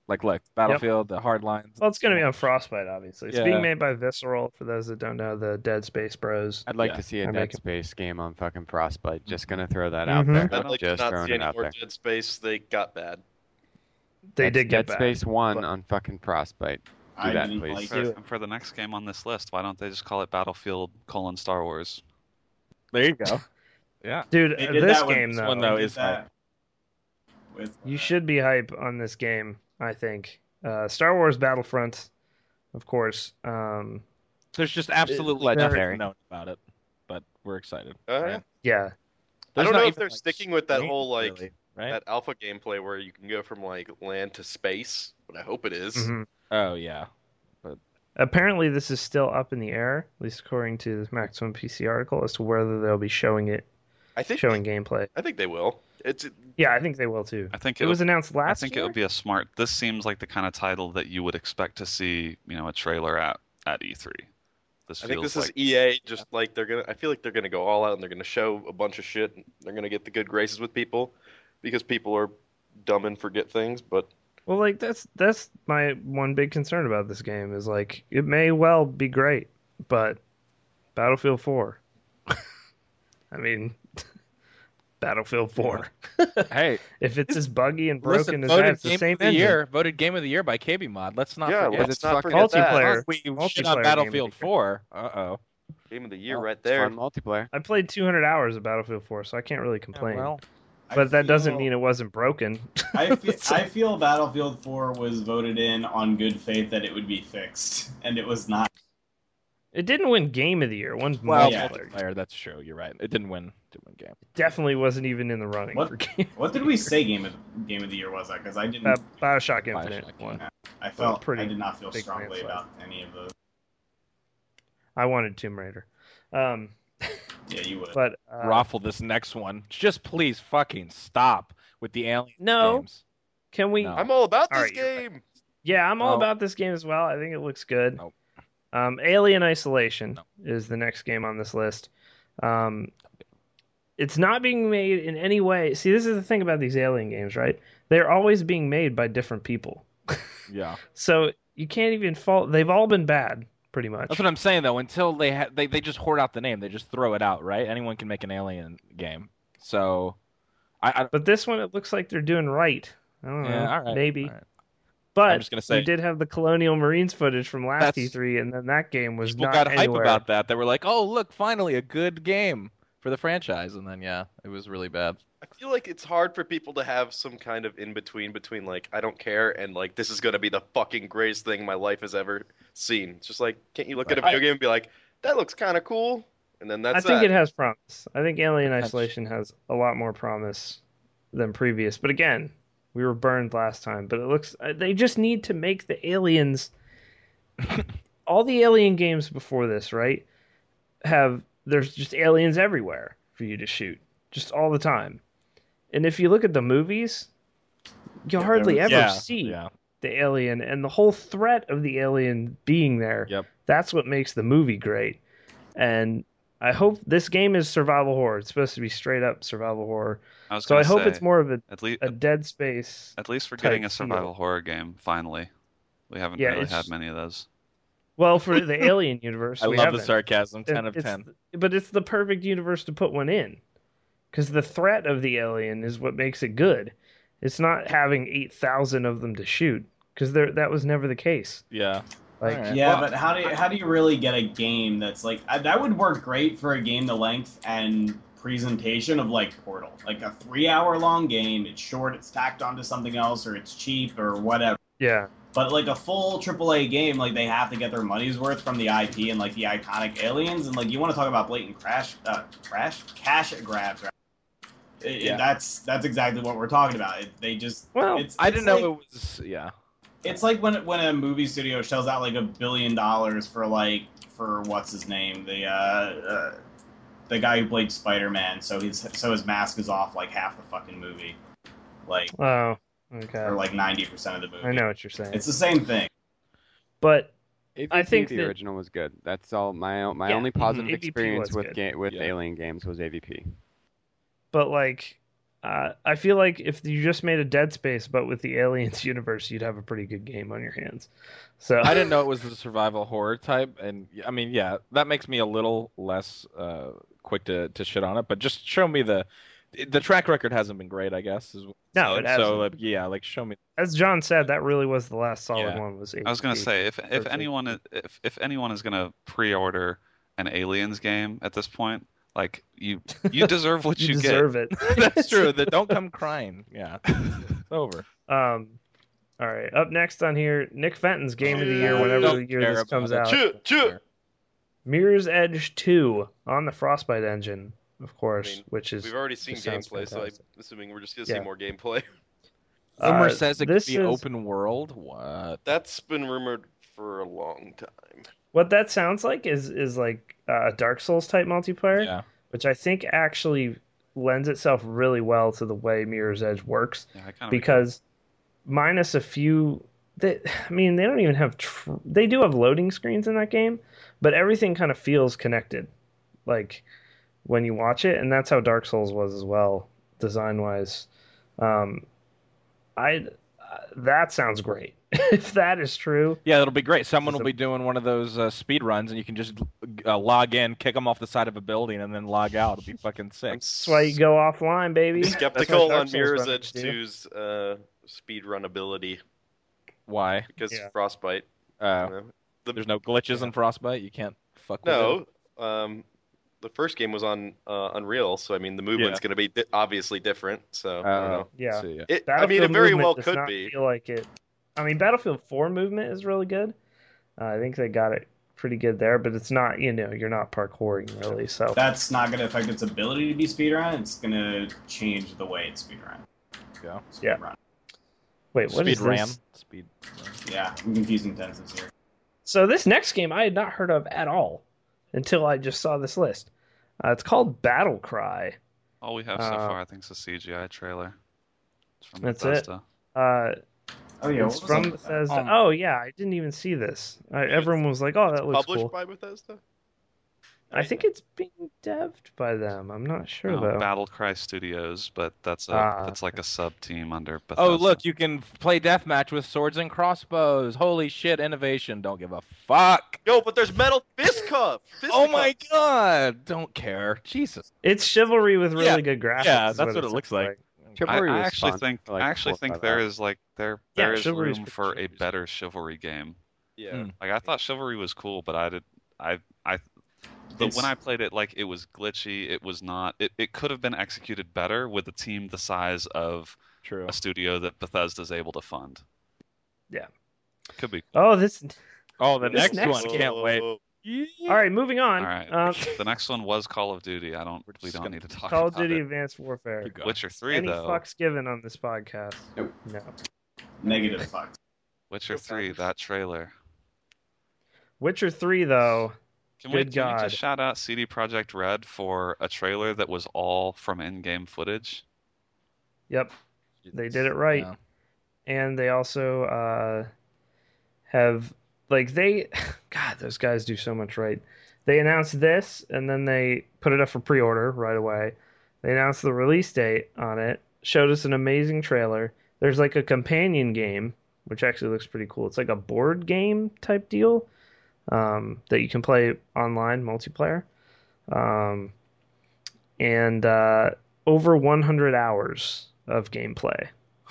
Like, look, Battlefield, the hard lines. Well, it's going to be on Frostbite, obviously. It's Yeah. being made by Visceral. For those that don't know, the Dead Space Bros. I'd like Yeah. to see a I'm Dead making- Space game on fucking Frostbite. Just gonna throw that out Mhm. there. I'd like to Just not throwing see it any out more there. Dead Space. They got bad. They Dead- did get Dead back. Space One but- on fucking Frostbite. I that, didn't please. like for, it. for the next game on this list, why don't they just call it Battlefield colon Star Wars? There you go. Yeah. Dude, uh, this that with game this though, one, though, is that with, you uh, should be hype on this game. I think uh, Star Wars Battlefront, of course. Um, There's just absolutely Legendary. nothing known about it, but we're excited. Uh, right? yeah, I don't know if they're like, sticking with that whole like really, right? that alpha gameplay where you can go from like land to space, but I hope it is. mhm. Oh yeah. apparently this is still up in the air, at least according to the Maximum PC article, as to whether they'll be showing it, I think showing gameplay. I think they will. It's Yeah, I think they will too. I think It it, was announced last. I think year. it would be a smart. This seems like the kind of title that you would expect to see, you know, a trailer at at E3. This I think feels this like is EA just like they're gonna I feel like they're gonna go all out and they're gonna show a bunch of shit and they're gonna get the good graces with people because people are dumb and forget things, but Well, like that's that's my one big concern about this game is like it may well be great, but Battlefield 4. I mean, Battlefield 4. Hey, If it's as buggy and listen, broken as that, it's the game same of the year, voted game of the year by KB Mod. Let's not yeah, forget. let's it's not fucking forget that. multiplayer. we shit multiplayer on Battlefield of the year. 4. Uh oh. Game of the year Oh, right there. fun multiplayer. I played 200 hours of Battlefield 4, so I can't really complain. well, I but that doesn't mean it wasn't broken. I feel, I feel Battlefield 4 was voted in on good faith that it would be fixed, and it was not. It didn't win Game of the Year. It won well, multiplayer. multiplayer. That's true. You're right. It didn't win. Didn't win game. Definitely wasn't even in the running What? for Game. What did we say game of game of the year was that? Because I didn't. Uh, Bioshock Infinite Bioshock, one. I felt pretty I did not feel strongly about any of those. I wanted Tomb Raider. Um, Yeah, you would. but uh, Raffle this next one. Just please fucking stop with the alien No. games. can we? No. I'm all about All this right, you're right. game. Yeah, I'm all No. about this game as well. I think it looks good. Nope. Um, Alien Isolation No. is the next game on this list. Um, it's not being made in any way. See, this is the thing about these Alien games, right? They're always being made by different people. Yeah. So you can't even fault. They've all been bad, pretty much. That's what I'm saying though. Until they ha- they they just hoard out the name. They just throw it out, right? Anyone can make an alien game. So, I, I But this one, it looks like they're doing right. I don't know. all right. Maybe. all right. But I'm just gonna say- we did have the Colonial Marines footage from last That's- E3, and then that game was People not got hype about that. They were like, "Oh, look, finally a good game for the franchise." And then yeah, it was really bad. I feel like it's hard for people to have some kind of in between between like I don't care and like this is gonna be the fucking greatest thing my life has ever seen. It's just like can't you look at a Right. video game and be like that looks kind of cool, and then that's I think that. it has promise. I think Alien Isolation has a lot more promise than previous. But again, we were burned last time. But it looks uh, they just need to make the aliens. all the Alien games before this, right? Have there's just aliens everywhere for you to shoot, just all the time. And if you look at the movies, you Yeah, hardly ever yeah, see yeah. the alien and the whole threat of the alien being there. Yep. That's what makes the movie great. And I hope this game is survival horror. It's supposed to be straight up survival horror. I So I hope say, it's more of a, at least a Dead Space. at least we're getting a feel. survival horror game finally. We haven't Yeah, really had many of those. Well, for the Alien universe, I we love the haven't. sarcasm. It- Ten of ten. But it's the perfect universe to put one in. Because the threat of the alien is what makes it good. It's not having 8,000 of them to shoot. Because that was never the case. Yeah. Like, Alright. Yeah, Well- but how do you, how do you really get a game that's like uh, that would work great for a game the length and presentation of like Portal, like a three hour long game. It's short, it's tacked onto something else, or it's cheap or whatever. yeah. But like a full AAA game, like they have to get their money's worth from the IP and like the iconic aliens, and like you want to talk about blatant crash, uh, crash, cash grabs. Right? It- it- Yeah. that's that's exactly what we're talking about. It, they just Well, it's, I it's didn't like- know it was. Yeah. it's like when when a movie studio shells out like a billion dollars for like for what's his name the uh, uh the guy who played Spider Man, so his so his mask is off like half the fucking movie. Like Oh, Okay. or like ninety percent of the movie. I know what you're saying. It's the same thing. But AVP, I think the that- original was good. That's all. My my Yeah, only mhm, positive AVP experience with ga- with Yeah. Alien games was AVP. But like uh, I feel like if you just made a Dead Space but with the Aliens universe, you'd have a pretty good game on your hands. So I didn't know it was the survival horror type, and I mean, yeah, that makes me a little less uh, quick to, to shit on it. But just show me the the track record hasn't been great, I guess. Is No, it so hasn't. like, yeah, like show me. As John said, that really was the last solid Yeah. one. Was I was gonna AVP. say if if anyone if if anyone is gonna pre-order an Aliens game at this point, like you you deserve what you, get. you, deserve it. That's true. That don't come crying. Yeah, it's over. Um, all right. Up next on here, Nick Fenton's Game of the Year. Whenever the year this comes out, Choo, choo. Mirror's Edge Two on the Frostbite engine, of course, I mean, which is We've already seen gameplay, so I'm assuming we're just gonna Yeah. see more gameplay. Rumor Uh, says it could be is- open world. What? That's been rumored for a long time. What that sounds like is is like a Dark Souls type multiplayer, Yeah. which I think actually lends itself really well to the way Mirror's Edge works Yeah, I kind of because minus a few they, I mean they don't even have tr- they do have loading screens in that game but everything kind of feels connected like when you watch it and that's how Dark Souls was as well design wise um I that sounds great if that is true Yeah, it'll be great. Someone will a- be doing one of those uh, speed runs, and you can just uh, log in, kick them off the side of a building, and then log out. It'll be fucking sick. That's why you go offline baby That's skeptical on Mirror's Edge do. 2's uh, speed run ability Why? because Yeah. frostbite. Uh, you know. The- there's no glitches in Frostbite. You can't fuck with it. no, um, the first game was on uh, Unreal, so I mean the movement's Yeah. going to be di- obviously different. So I don't Uh, know. Yeah. so, yeah. It, I mean, it very well does could not be. Feel like it. I mean, Battlefield Four movement is really good. Uh, I think they got it pretty good there, but it's not. You know, you're not parkouring really. So That's not going to affect its ability to be speedrun. It's going to change the way it's speedrun. Yeah. Yeah. Speedrun. wait, what Speed is ram. this? Speed. Yeah, I'm confusing tenses here. So this next game I had not heard of at all until I just saw this list. Uh, it's called Battle Cry. all we have so uh, far I think is a CGI trailer. It's from That's it. Bethesda. Uh, Oh yeah, it's from up with that? Bethesda. Um, oh yeah, I didn't even see this. Uh, everyone was like, "Oh, that looks Published cool." by Bethesda. I think it's being devved by them. I'm not sure No, though. Battle Cry Studios, but that's a Ah, that's like a sub team under Bethesda. Oh, look, you can play deathmatch with swords and crossbows. Holy shit, innovation. Don't give a fuck. Yo, but there's metal fist cuff. Oh my god. Don't care. Jesus. It's chivalry with really Yeah, good graphics. yeah, that's what it sounds looks like. I, Chivalry I was actually fun think for, like, I actually think five there hours. is like there Yeah, there is Chivalry's room pretty for a better chivalry game. Yeah. Hmm. Like I thought chivalry was cool, but I did I I but It's- when I played it, like it was glitchy. It was not. It, it could have been executed better with a team the size of True. a studio that Bethesda's able to fund. Yeah. could be. Oh, this. Oh, the This next, next one. Can't wait. Whoa. All right, moving on. All right. Um, the next one was Call of Duty. I don't. We don't need to talk Call of Duty it. Advanced Warfare. Witcher three Any though. fucks given on this podcast? Nope. No. Negative fuck. Witcher three. That trailer. Witcher three though. Can we, Good can we just shout out CD Projekt Red for a trailer that was all from in-game footage? Yep. They did it right. Yeah. and they also uh, have like they god those guys do so much right they announced this and then they put it up for pre-order right away they announced the release date on it showed us an amazing trailer there's like a companion game which actually looks pretty cool it's like a board game type deal um, that you can play online multiplayer um, and uh, over 100 hours of gameplay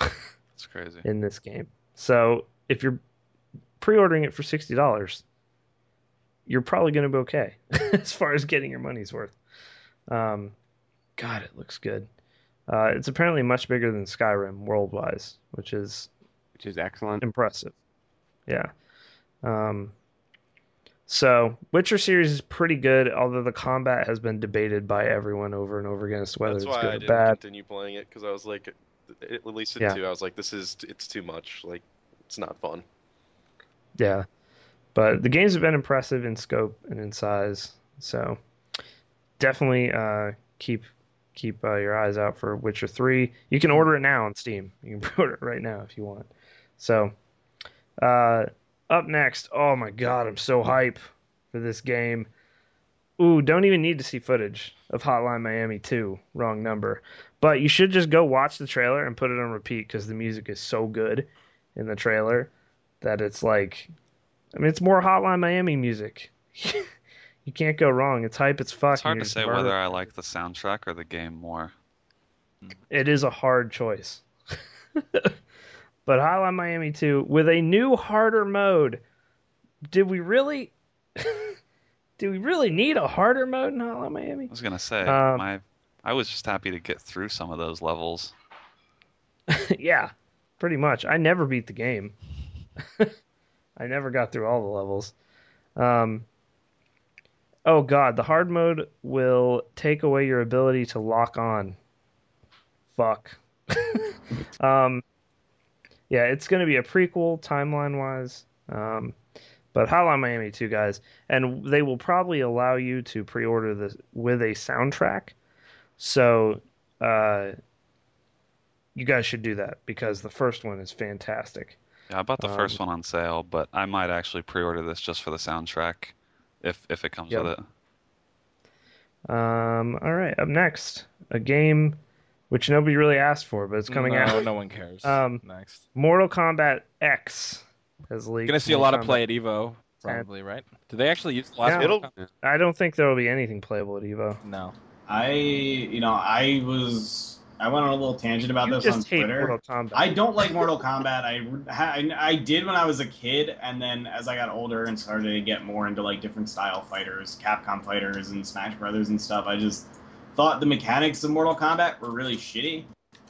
It's crazy. in this game. So if you're pre-ordering it for sixty dollars, you're probably going to be okay as far as getting your money's worth. Um, God, it looks good. Uh, it's apparently much bigger than Skyrim world-wise, which is which is excellent. impressive. Yeah. Um, so Witcher series is pretty good, although the combat has been debated by everyone over and over again as to whether That's it's good I or didn't bad. continue playing it because I was like, at least in Yeah. two, I was like, this is it's too much. Like, it's not fun. Yeah. But the games have been impressive in scope and in size. So definitely uh, keep keep uh, your eyes out for Witcher 3. You can order it now on Steam. You can order it right now if you want. So, uh, up next, oh my god, I'm so hype for this game. Ooh, don't even need to see footage of Hotline Miami 2. Wrong number. But you should just go watch the trailer and put it on repeat because the music is so good in the trailer that it's like, I mean, it's more Hotline Miami music. you can't go wrong. It's hype. It's fuck. It's hard to say whether I like the soundtrack or the game more. It is a hard choice. but Hotline Miami 2 with a new harder mode. Did we really? Do we really need a harder mode in Hotline Miami? I was gonna say, Um, my I was just happy to get through some of those levels. yeah, pretty much. I never beat the game. I never got through all the levels. Um, oh god, the hard mode will take away your ability to lock on. Fuck. um, yeah, it's going to be a prequel timeline wise. Um, but Hotline Miami 2 guys, and they will probably allow you to pre-order this with a soundtrack. So, uh, you guys should do that because the first one is fantastic. Yeah, I bought the first Um, one on sale, but I might actually pre-order this just for the soundtrack, if if it comes Yep. with it. Um, all right, up next, a game which nobody really asked for, but it's coming no, out. No one cares. Um, Next. Mortal Kombat X has leaked. Gonna see a Mortal lot of play at Evo, probably, right? Do they actually use the last Yeah. Mortal It'll- Kombat? I don't think there will be anything playable at Evo. No. I, you know, I was, I went on a little tangent about You this just on hate Twitter. Mortal Kombat. I don't like Mortal Kombat. I, I I did when I was a kid, and then as I got older and started to get more into like different style fighters, Capcom fighters, and Smash Brothers and stuff, I just thought the mechanics of Mortal Kombat were really shitty.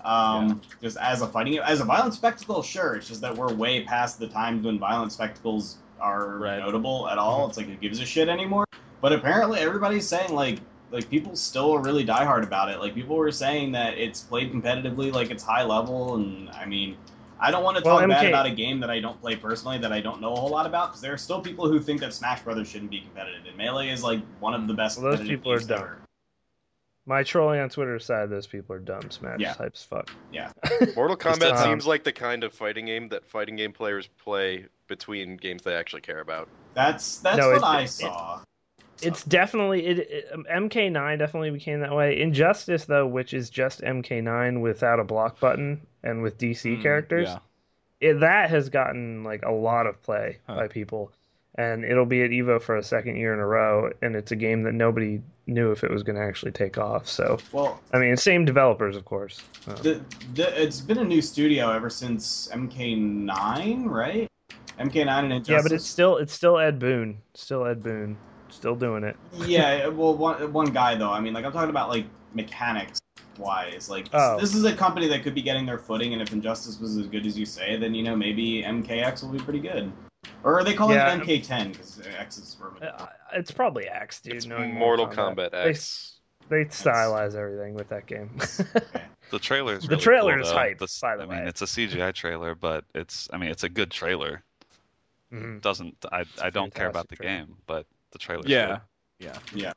Um, Just as a fighting, as a violent spectacle, sure. It's just that we're way past the times when violent spectacles are Right. notable at all. It's like who gives a shit anymore. But apparently, everybody's saying like like people still are really diehard about it. Like people were saying that it's played competitively, like it's high level, and I mean, I don't want to Well, talk bad about a game that I don't play personally, that I don't know a whole lot about, because there are still people who think that Smash Brothers shouldn't be competitive, and Melee is like one of the best. Well, those people are dumb. ever. My trolling on Twitter side, those people are dumb. Smash Yeah. type as fuck. Yeah. Mortal Kombat um, seems like the kind of fighting game that fighting game players play between games they actually care about. That's that's No, what it- I it- saw. It's definitely it, it. um, MK9 definitely became that way. Injustice though, which is just MK9 without a block button and with DC Mm, characters, Yeah. it, that has gotten like a lot of play Huh. by people, and it'll be at Evo for a second year in a row. And it's a game that nobody knew if it was going to actually take off. So Well, I mean, same developers, of course. Uh, the, the, it's been a new studio ever since MK9, right? MK9 and Injustice. yeah, but it's still it's still Ed Boon, still Ed Boon, still doing it. yeah, well, one one guy though. I mean, like I'm talking about like mechanics wise. Like Oh. this is a company that could be getting their footing, and if Injustice was as good as you say, then you know maybe MKX will be pretty good. Or are they calling Yeah. it MK10 because X is for Uh, It's probably X, dude. It's knowing Mortal Kombat They- X. They stylize everything with that game. The trailer is The trailer cool, is though. hype, The- by the I mean, it's a CGI trailer, but it's I mean it's a good trailer. Mhm. Doesn't I? I don't care about the trailer. game, but the trailer. Yeah. Yeah yeah.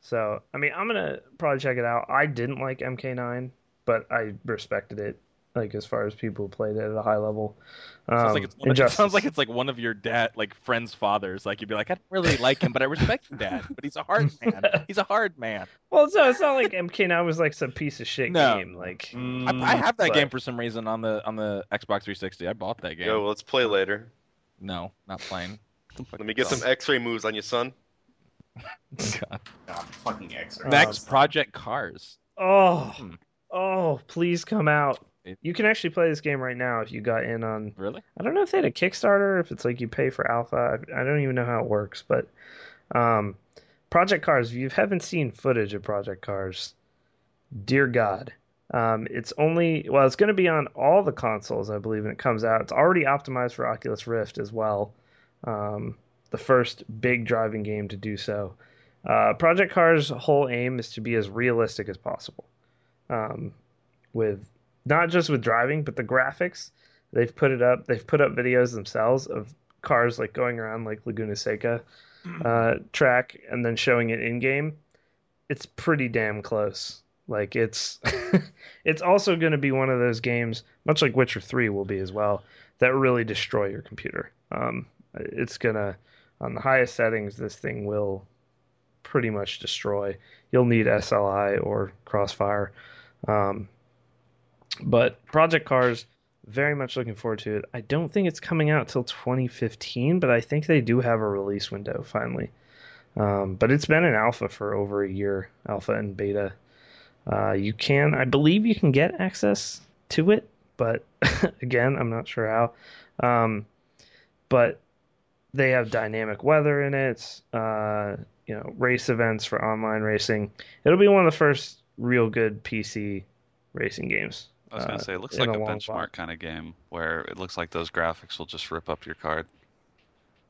So, I mean, I'm gonna probably check it out. I didn't like MK9, but I respected it. Like as far as people who played it at a high level. Um, Sounds like it's one of, it sounds like it's like one of your dad, like friends' fathers. Like you'd be like, I don't really like him, but I respect your dad. But he's a hard man. He's a hard man. Well, so it's not like MK9 was like some piece of shit No. game. Like, I, I have that but- game for some reason on the on the Xbox 360. I bought that game. Yo, let's play later. No, not playing. Let me get some X-ray moves on you, son. God. God, fucking X. Oh, Next, Project Cars. oh, Hmm. oh, please come out. It- You can actually play this game right now if you got in on. Really? I don't know if they had a Kickstarter, if it's like you pay for alpha. I, I don't even know how it works, but um, Project Cars. If you haven't seen footage of Project Cars, dear God, um, it's only well, it's going to be on all the consoles, I believe, when it comes out. It's already optimized for Oculus Rift as well. Um, the first big driving game to do so. Uh, Project Cars' whole aim is to be as realistic as possible, um, with not just with driving, but the graphics. They've put it up. They've put up videos themselves of cars like going around like Laguna Seca uh, track and then showing it in game. It's pretty damn close. Like it's it's also going to be one of those games, much like Witcher Three will be as well, that really destroy your computer. Um, it's gonna on the highest settings, this thing will pretty much destroy. You'll need SLI or Crossfire. Um, but Project Cars, very much looking forward to it. I don't think it's coming out till 2015, but I think they do have a release window finally. Um, but it's been an alpha for over a year, alpha and beta. Uh, you can, I believe, you can get access to it, but again, I'm not sure how. Um, but they have dynamic weather in it. Uh, you know, race events for online racing. It'll be one of the first real good PC racing games. I was gonna uh, say it looks like a a benchmark while. kind of game where it looks like those graphics will just rip up your card.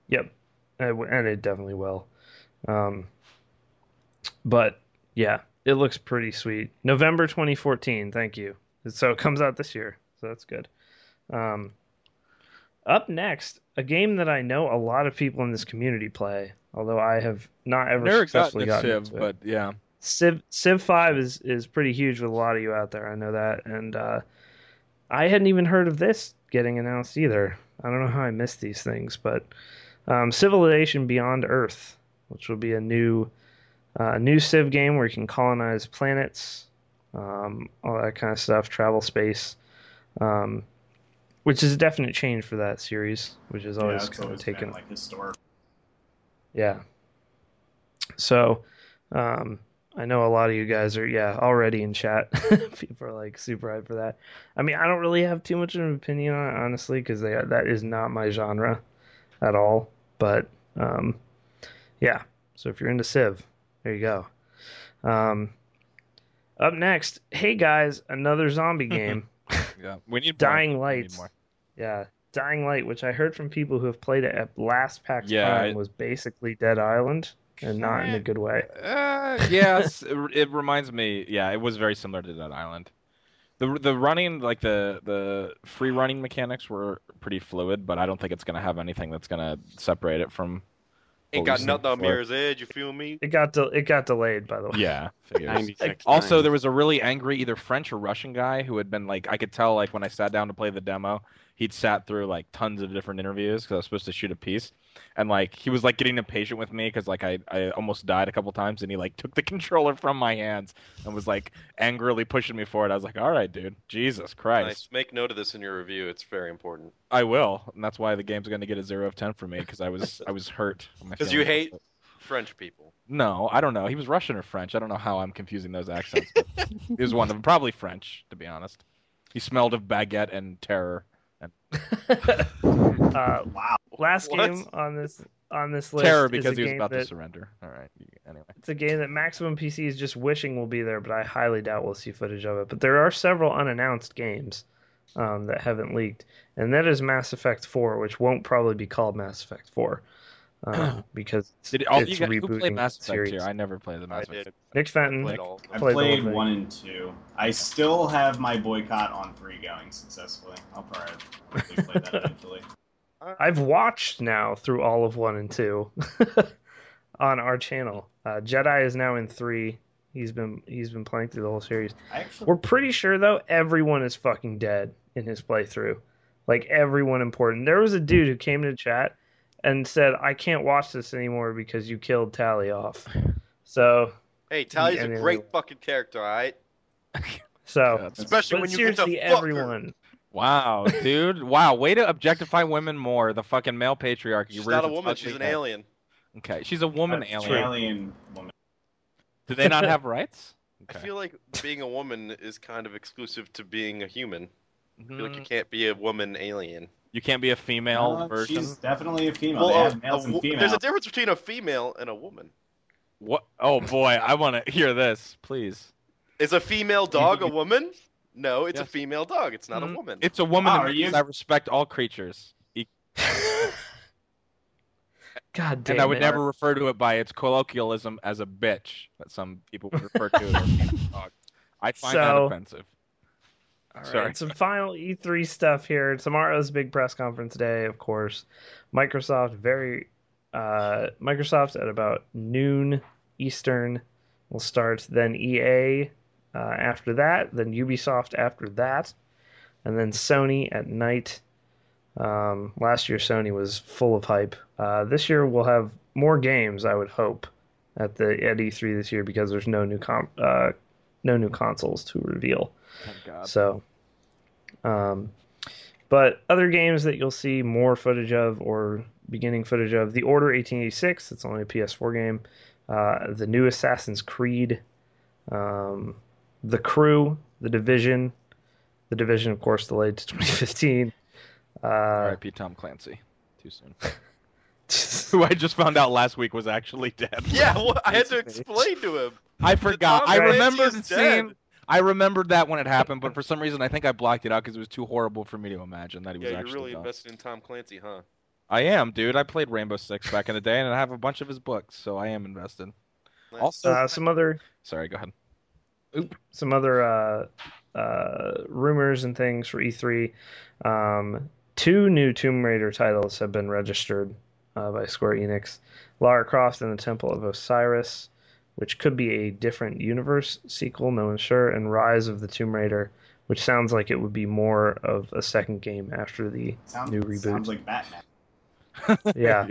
Yep, and it, w- and it definitely will. Um, but yeah, it looks pretty sweet. November 2014. Thank you. So it comes out this year, so that's good. Um, up next, a game that I know a lot of people in this community play, although I have not ever Never successfully gotten gotten to Civ, into it. but yeah. Civ Civ Five is is pretty huge with a lot of you out there. I know that, and uh, I hadn't even heard of this getting announced either. I don't know how I missed these things, but um, Civilization Beyond Earth, which will be a new uh, new Civ game where you can colonize planets, um, all that kind of stuff, travel space, um, which is a definite change for that series, which is Yeah, always it's kind of taken like historic. yeah. So, um, I know a lot of you guys are, yeah, already in chat. People are like super hyped for that. I mean, I don't really have too much of an opinion on it, honestly, because that is not my genre at all. But, um, yeah. So if you're into Civ, there you go. Um, up next, hey guys, another zombie game. Yeah, we need Dying more. We need. Yeah, Dying Light, which I heard from people who have played it at last PAX Yeah, Prime, I- was basically Dead Island, and not in a good way. Uh, yes, it, it reminds me. Yeah, it was very similar to Dead Island. The the running, like the the free running mechanics were pretty fluid, but I don't think it's gonna have anything that's gonna separate it from. Ain't got nothing on. Mirror's Edge. You feel me? It got de- it got delayed, by the way. Yeah, figures. 96 Also, there was a really angry either French or Russian guy who had been like, I could tell like when I sat down to play the demo, he'd sat through like tons of different interviews because I was supposed to shoot a piece, and like he was like getting impatient with me because like I I almost died a couple times, and he like took the controller from my hands and was like angrily pushing me forward. I was like, all right, dude, Jesus Christ, Nice. Make note of this in your review. It's very important. I will, and that's why the game's going to get a zero of ten for me because I was I was hurt. Because you hate French people. No, I don't know. He was Russian or French. I don't know how I'm confusing those accents. But he was one of them. Probably French, to be honest. He smelled of baguette and terror. Uh, Wow. Last What? game on this on this list terror is because a he was about that, to surrender. All right. Anyway. It's a game that Maximum PC is just wishing will be there, but I highly doubt we'll see footage of it. But there are several unannounced games um, that haven't leaked, and that is Mass Effect 4, which won't probably be called Mass Effect 4 um, because it's, Did all you it's guys who rebooting played Mass Effect series. here? I never played the Mass Effect. Nick Fenton, Played all. I Played played one and two. I still have my boycott on three going successfully. I'll probably quickly play that eventually. I've watched now through all of one and two on our channel. Uh, Jedi is now in three. He's been he's been playing through the whole series. Actually We're pretty sure though everyone is fucking dead in his playthrough. Like everyone important. There was a dude who came to chat and said, "I can't watch this anymore because you killed Tali off." So, Hey, Tali's And a then- great fucking character, all right? so, God. Especially when you get to seriously, fuck her. Everyone. Wow, dude. Wow, way to objectify women more. The fucking male patriarchy. She's rears not a woman. She's an head. alien. Okay, she's a woman That's alien. alien woman. Do they not have rights? I feel like being a woman is kind of exclusive to being a human. I feel like you Mhm. can't be a woman alien. You can't be a female Uh, version. She's definitely a female. Well, they have males a and females. there's a difference between a female and a woman. What? Oh boy, I want to hear this, please. Is a female dog a woman? No, it's a female dog. It's not Mhm. a woman. It's a woman Wow, that are you- I respect all creatures, God damn it. and I would it. never refer to it by its colloquialism as a bitch that some people would refer to it as a dog. I find that So- offensive. All Sorry. right, some final E3 stuff here. Tomorrow's big press conference day, of course. Microsoft very uh Microsoft at about noon Eastern will start. Then EA uh, after that, then Ubisoft after that, and then Sony at night. Um, last year, Sony was full of hype. Uh, this year, we'll have more games, I would hope, at the at E3 this year because there's no new com- uh, no new consoles to reveal. Thank God. So, um, but other games that you'll see more footage of or beginning footage of The Order 1886, it's only a PS4 game. Uh, the new Assassin's Creed, um, The Crew, The Division. The Division, of course, delayed to 2015. Uh, R.I.P. Tom Clancy. Too soon. Who I just found out last week was actually dead. Yeah, well, I had to explain to him. I forgot. Tom I Clancy remembered is seeing. I remembered that when it happened, but for some reason I think I blocked it out because it was too horrible for me to imagine that he was actually. Yeah, you're really gone. invested in Tom Clancy, huh? I am, dude. I played Rainbow Six back in the day, and I have a bunch of his books, so I am invested. Nice. Also, uh, some other sorry, go ahead. Some other uh, uh, rumors and things for E3. Um, two new Tomb Raider titles have been registered uh, by Square Enix: Lara Croft and the Temple of Osiris, which could be a different universe sequel, no one's sure, and Rise of the Tomb Raider, which sounds like it would be more of a second game after the Sounds, New reboot. sounds like Batman. yeah.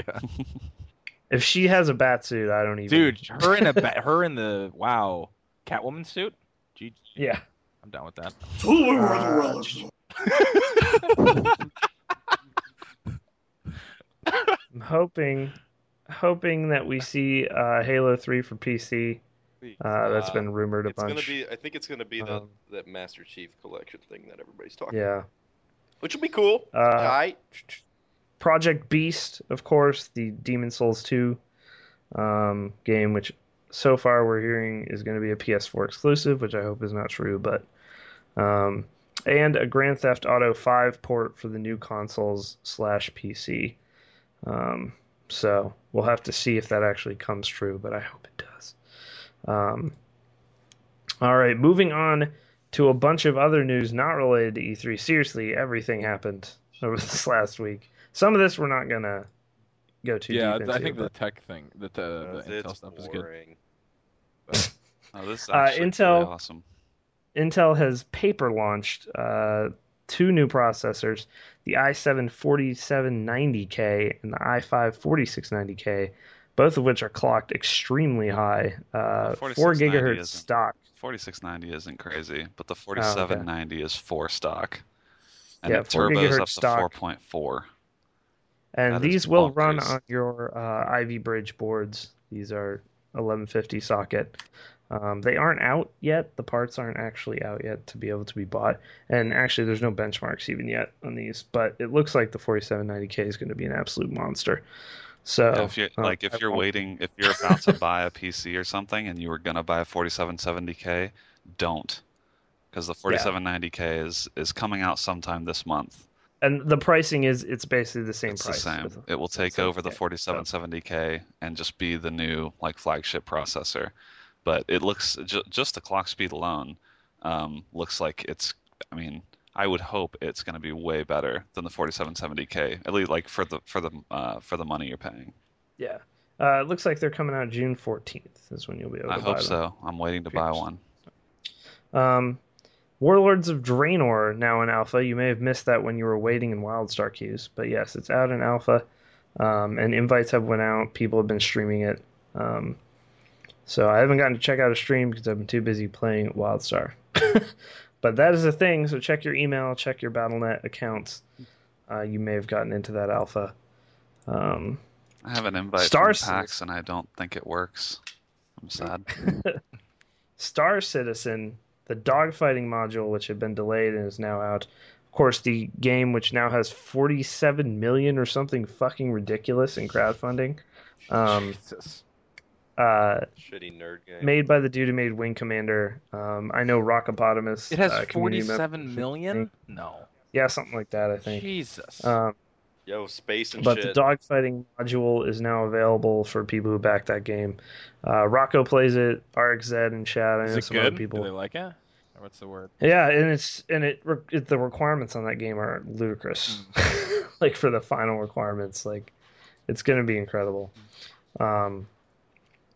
If she has a bat suit, I don't even. dude. Her in a ba- her in the wow Catwoman suit. Gee, Yeah. I'm down with that. I'm hoping, hoping that we see uh, Halo Three for PC. Uh, that's Uh, been rumored a It's bunch. gonna be. I think it's gonna be the Um, that Master Chief Collection thing that everybody's talking. yeah. Which would be cool. Uh, Alright. Project Beast, of course, the Demon Souls 2 um, game, which so far we're hearing is going to be a PS4 exclusive, which I hope is not true, but um, and a Grand Theft Auto 5 port for the new consoles slash PC. Um, so we'll have to see if that actually comes true, but I hope it does. Um, all right, moving on to a bunch of other news not related to E3. Seriously, everything happened over this last week. Some of this we're not gonna go too yeah, deep into. I think the tech thing, the the, Because the Intel it's stuff is good. boring. Oh, this is Uh, actually pretty Intel- awesome. Intel has paper launched uh, two new processors, the i7 4790K and the i5 4690K, both of which are clocked extremely high. Uh, four gigahertz isn't. stock. 4690 isn't crazy, but the Oh, okay. 4790 is four stock, and Yeah, it 4 turbos gigahertz up to stock. 4.4. And these will run on your uh, Ivy Bridge boards. These are 1150 socket. Um, they aren't out yet. The parts aren't actually out yet to be able to be bought. And actually, there's no benchmarks even yet on these. But it looks like the 4790K is going to be an absolute monster. So, Yeah, if you uh, like, if you're waiting, if you're about to buy a PC or something, and you were gonna buy a 4770K, don't, because the 4790K is is coming out sometime this month. And the pricing is it's basically the same it's price. the same. It will take over the 4770K and just be the new like flagship processor. But it looks ju- just the clock speed alone um, looks like it's. I mean, I would hope it's going to be way better than the 4770K. At least like for the for the uh, for the money you're paying. Yeah. Uh, it looks like they're coming out June 14th is when you'll be able to I hope so. I'm waiting to buy one. Um, Warlords of Draenor now in alpha. You may have missed that when you were waiting in WildStar queues, but yes, it's out in alpha. Um, and invites have went out. People have been streaming it. Um, so I haven't gotten to check out a stream because I've been too busy playing WildStar. but that is a thing. So check your email, check your BattleNet accounts. Uh, you may have gotten into that alpha. Um, I have an invite Star from PAX and I don't think it works. I'm sad. Star Citizen, the dogfighting module, which had been delayed and is now out. Of course, the game, which now has 47 million or something fucking ridiculous in crowdfunding, um, Jesus. uh, Shitty nerd game. made by the dude who made Wing Commander. Um, I know Rockopotamus. It has uh, community member- forty-seven million. No. Yeah, something like that, I think. Jesus. Um, Yo, space and but shit. the dogfighting module is now available for people who back that game. Uh, Rocco plays it. RxZ and chat. and is know it some other people. Do they like it? Or what's the word? Yeah, and it's and it, it the requirements on that game are ludicrous. like for the final requirements, like it's going to be incredible. Um,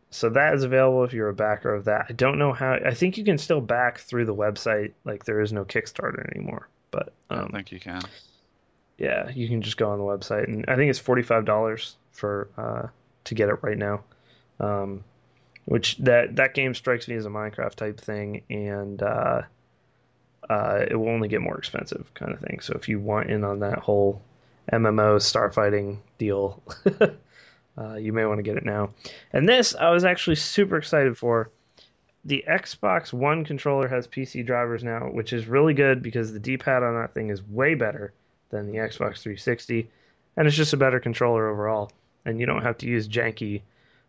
so that is available if you're a backer of that. I don't know how. I think you can still back through the website. Like there is no Kickstarter anymore, but I um, don't think you can. Yeah, you can just go on the website, and I think it's forty five dollars for uh, to get it right now. Um, which that that game strikes me as a Minecraft type thing, and uh, uh, it will only get more expensive, kind of thing. So if you want in on that whole MMO starfighting deal, uh, you may want to get it now. And this, I was actually super excited for. The Xbox One controller has PC drivers now, which is really good because the D-pad on that thing is way better than the Xbox 360, and it's just a better controller overall. And you don't have to use janky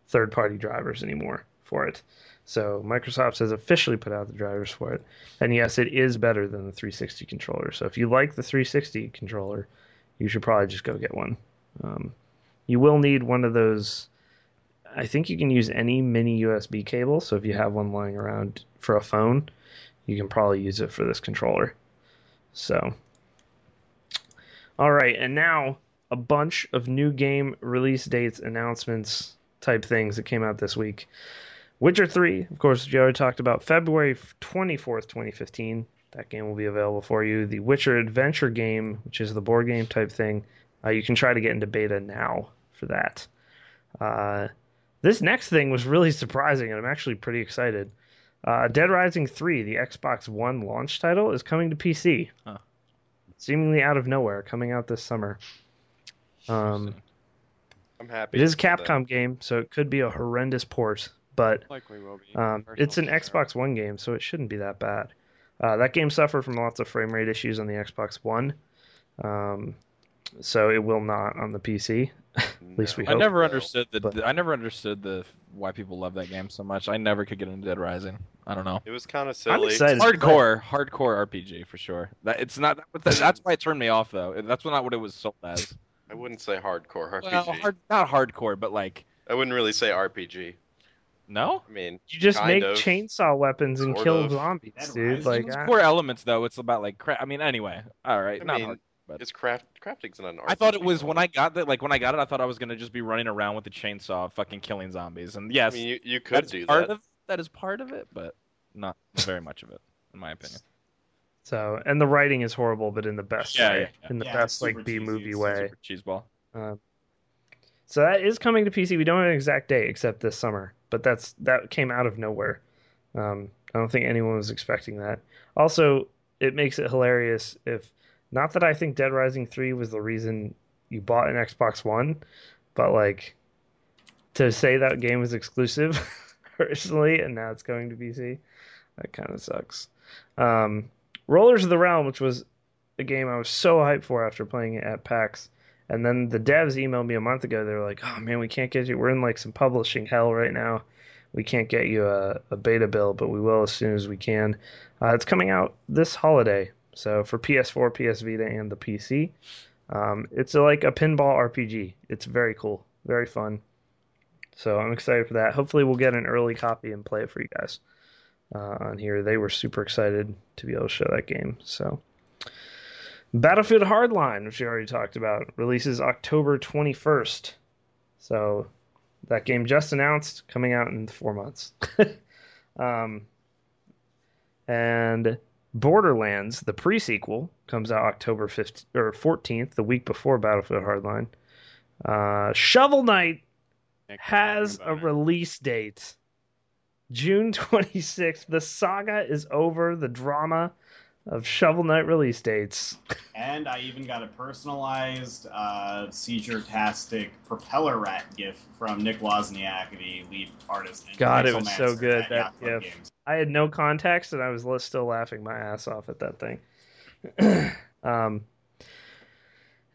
third-party drivers anymore for it. So Microsoft has officially put out the drivers for it, and yes, it is better than the 360 controller. So if you like the 360 controller, you should probably just go get one. Um, you will need one of those. I think you can use any mini USB cable. So if you have one lying around for a phone, you can probably use it for this controller. So, all right, and now a bunch of new game release dates, announcements, type things that came out this week. Witcher 3, of course, we already talked about February 24th, 2015. That game will be available for you. The Witcher Adventure game, which is the board game type thing, uh, you can try to get into beta now for that. Uh, this next thing was really surprising, and I'm actually pretty excited. Uh, Dead Rising 3, the Xbox One launch title, is coming to PC. Huh. Seemingly out of nowhere, coming out this summer. Um, I'm happy. it is a for that. Capcom game, so it could be a horrendous port, but Likely will be. um, it's an Xbox One game, so it shouldn't be that bad. Uh, that game suffered from lots of frame rate issues on the Xbox One, um, so it will not on the PC. At least we I hope. never no. understood the. But- I never understood the why people love that game so much. I never could get into Dead Rising. I don't know. It was kind of I'm silly. excited. to play it. Hardcore, hardcore RPG for sure. That it's not. That's why it turned me off though. That's not what it was sold as. I wouldn't say hardcore RPG. Well, hard, not hardcore, but like I wouldn't really say RPG. no. I mean, You just Kind make of. chainsaw weapons and kill of. zombies, dude. Rising Like, It's I, core elements though. It's about like cra- I mean, anyway. All right, I not mean, hard. But- it's craft crafting's not an RPG. I thought it was when. I got that. Like when I got it, I thought I was gonna just be running around with the chainsaw, fucking killing zombies. And yes, I yes, mean, you, you could that's do part that. of that is part of it, but not very much of it, in my opinion. so, and the writing is horrible, but in the best Yeah, way, yeah, yeah. in the Yeah, best like B movie way. Cheeseball. Uh, so that is coming to PC. We don't have an exact date except this summer, but that's that came out of nowhere. Um, I don't think anyone was expecting that. Also, it makes it hilarious if not that I think Dead Rising 3 was the reason you bought an Xbox One, but like to say that game was exclusive originally and now it's going to PC, that kind of sucks. Um, Rollers of the Realm, which was a game I was so hyped for after playing it at PAX. And then the devs emailed me a month ago. They were like, "Oh man, we can't get you. We're in like some publishing hell right now. We can't get you a, a beta build, but we will as soon as we can. Uh, it's coming out this holiday, so for PS4, PS Vita, and the PC. Um, it's a, like a pinball RPG. It's very cool, very fun. So I'm excited for that. Hopefully, we'll get an early copy and play it for you guys uh, on here. They were super excited to be able to show that game. So. Battlefield Hardline, which we already talked about, releases October 21st. So that game just announced, coming out in four months. um, and Borderlands, the pre-sequel, comes out October 15th or 14th, the week before Battlefield Hardline. Uh, Shovel Knight has a release date. June 26th. The saga is over. The drama of Shovel Knight release dates. And I even got a personalized uh, seizure-tastic propeller rat gif from Nick Wozniak, the lead artist. God, it was so good, at that Yacht Club gif. Games. I had no context, and I was still laughing my ass off at that thing. um,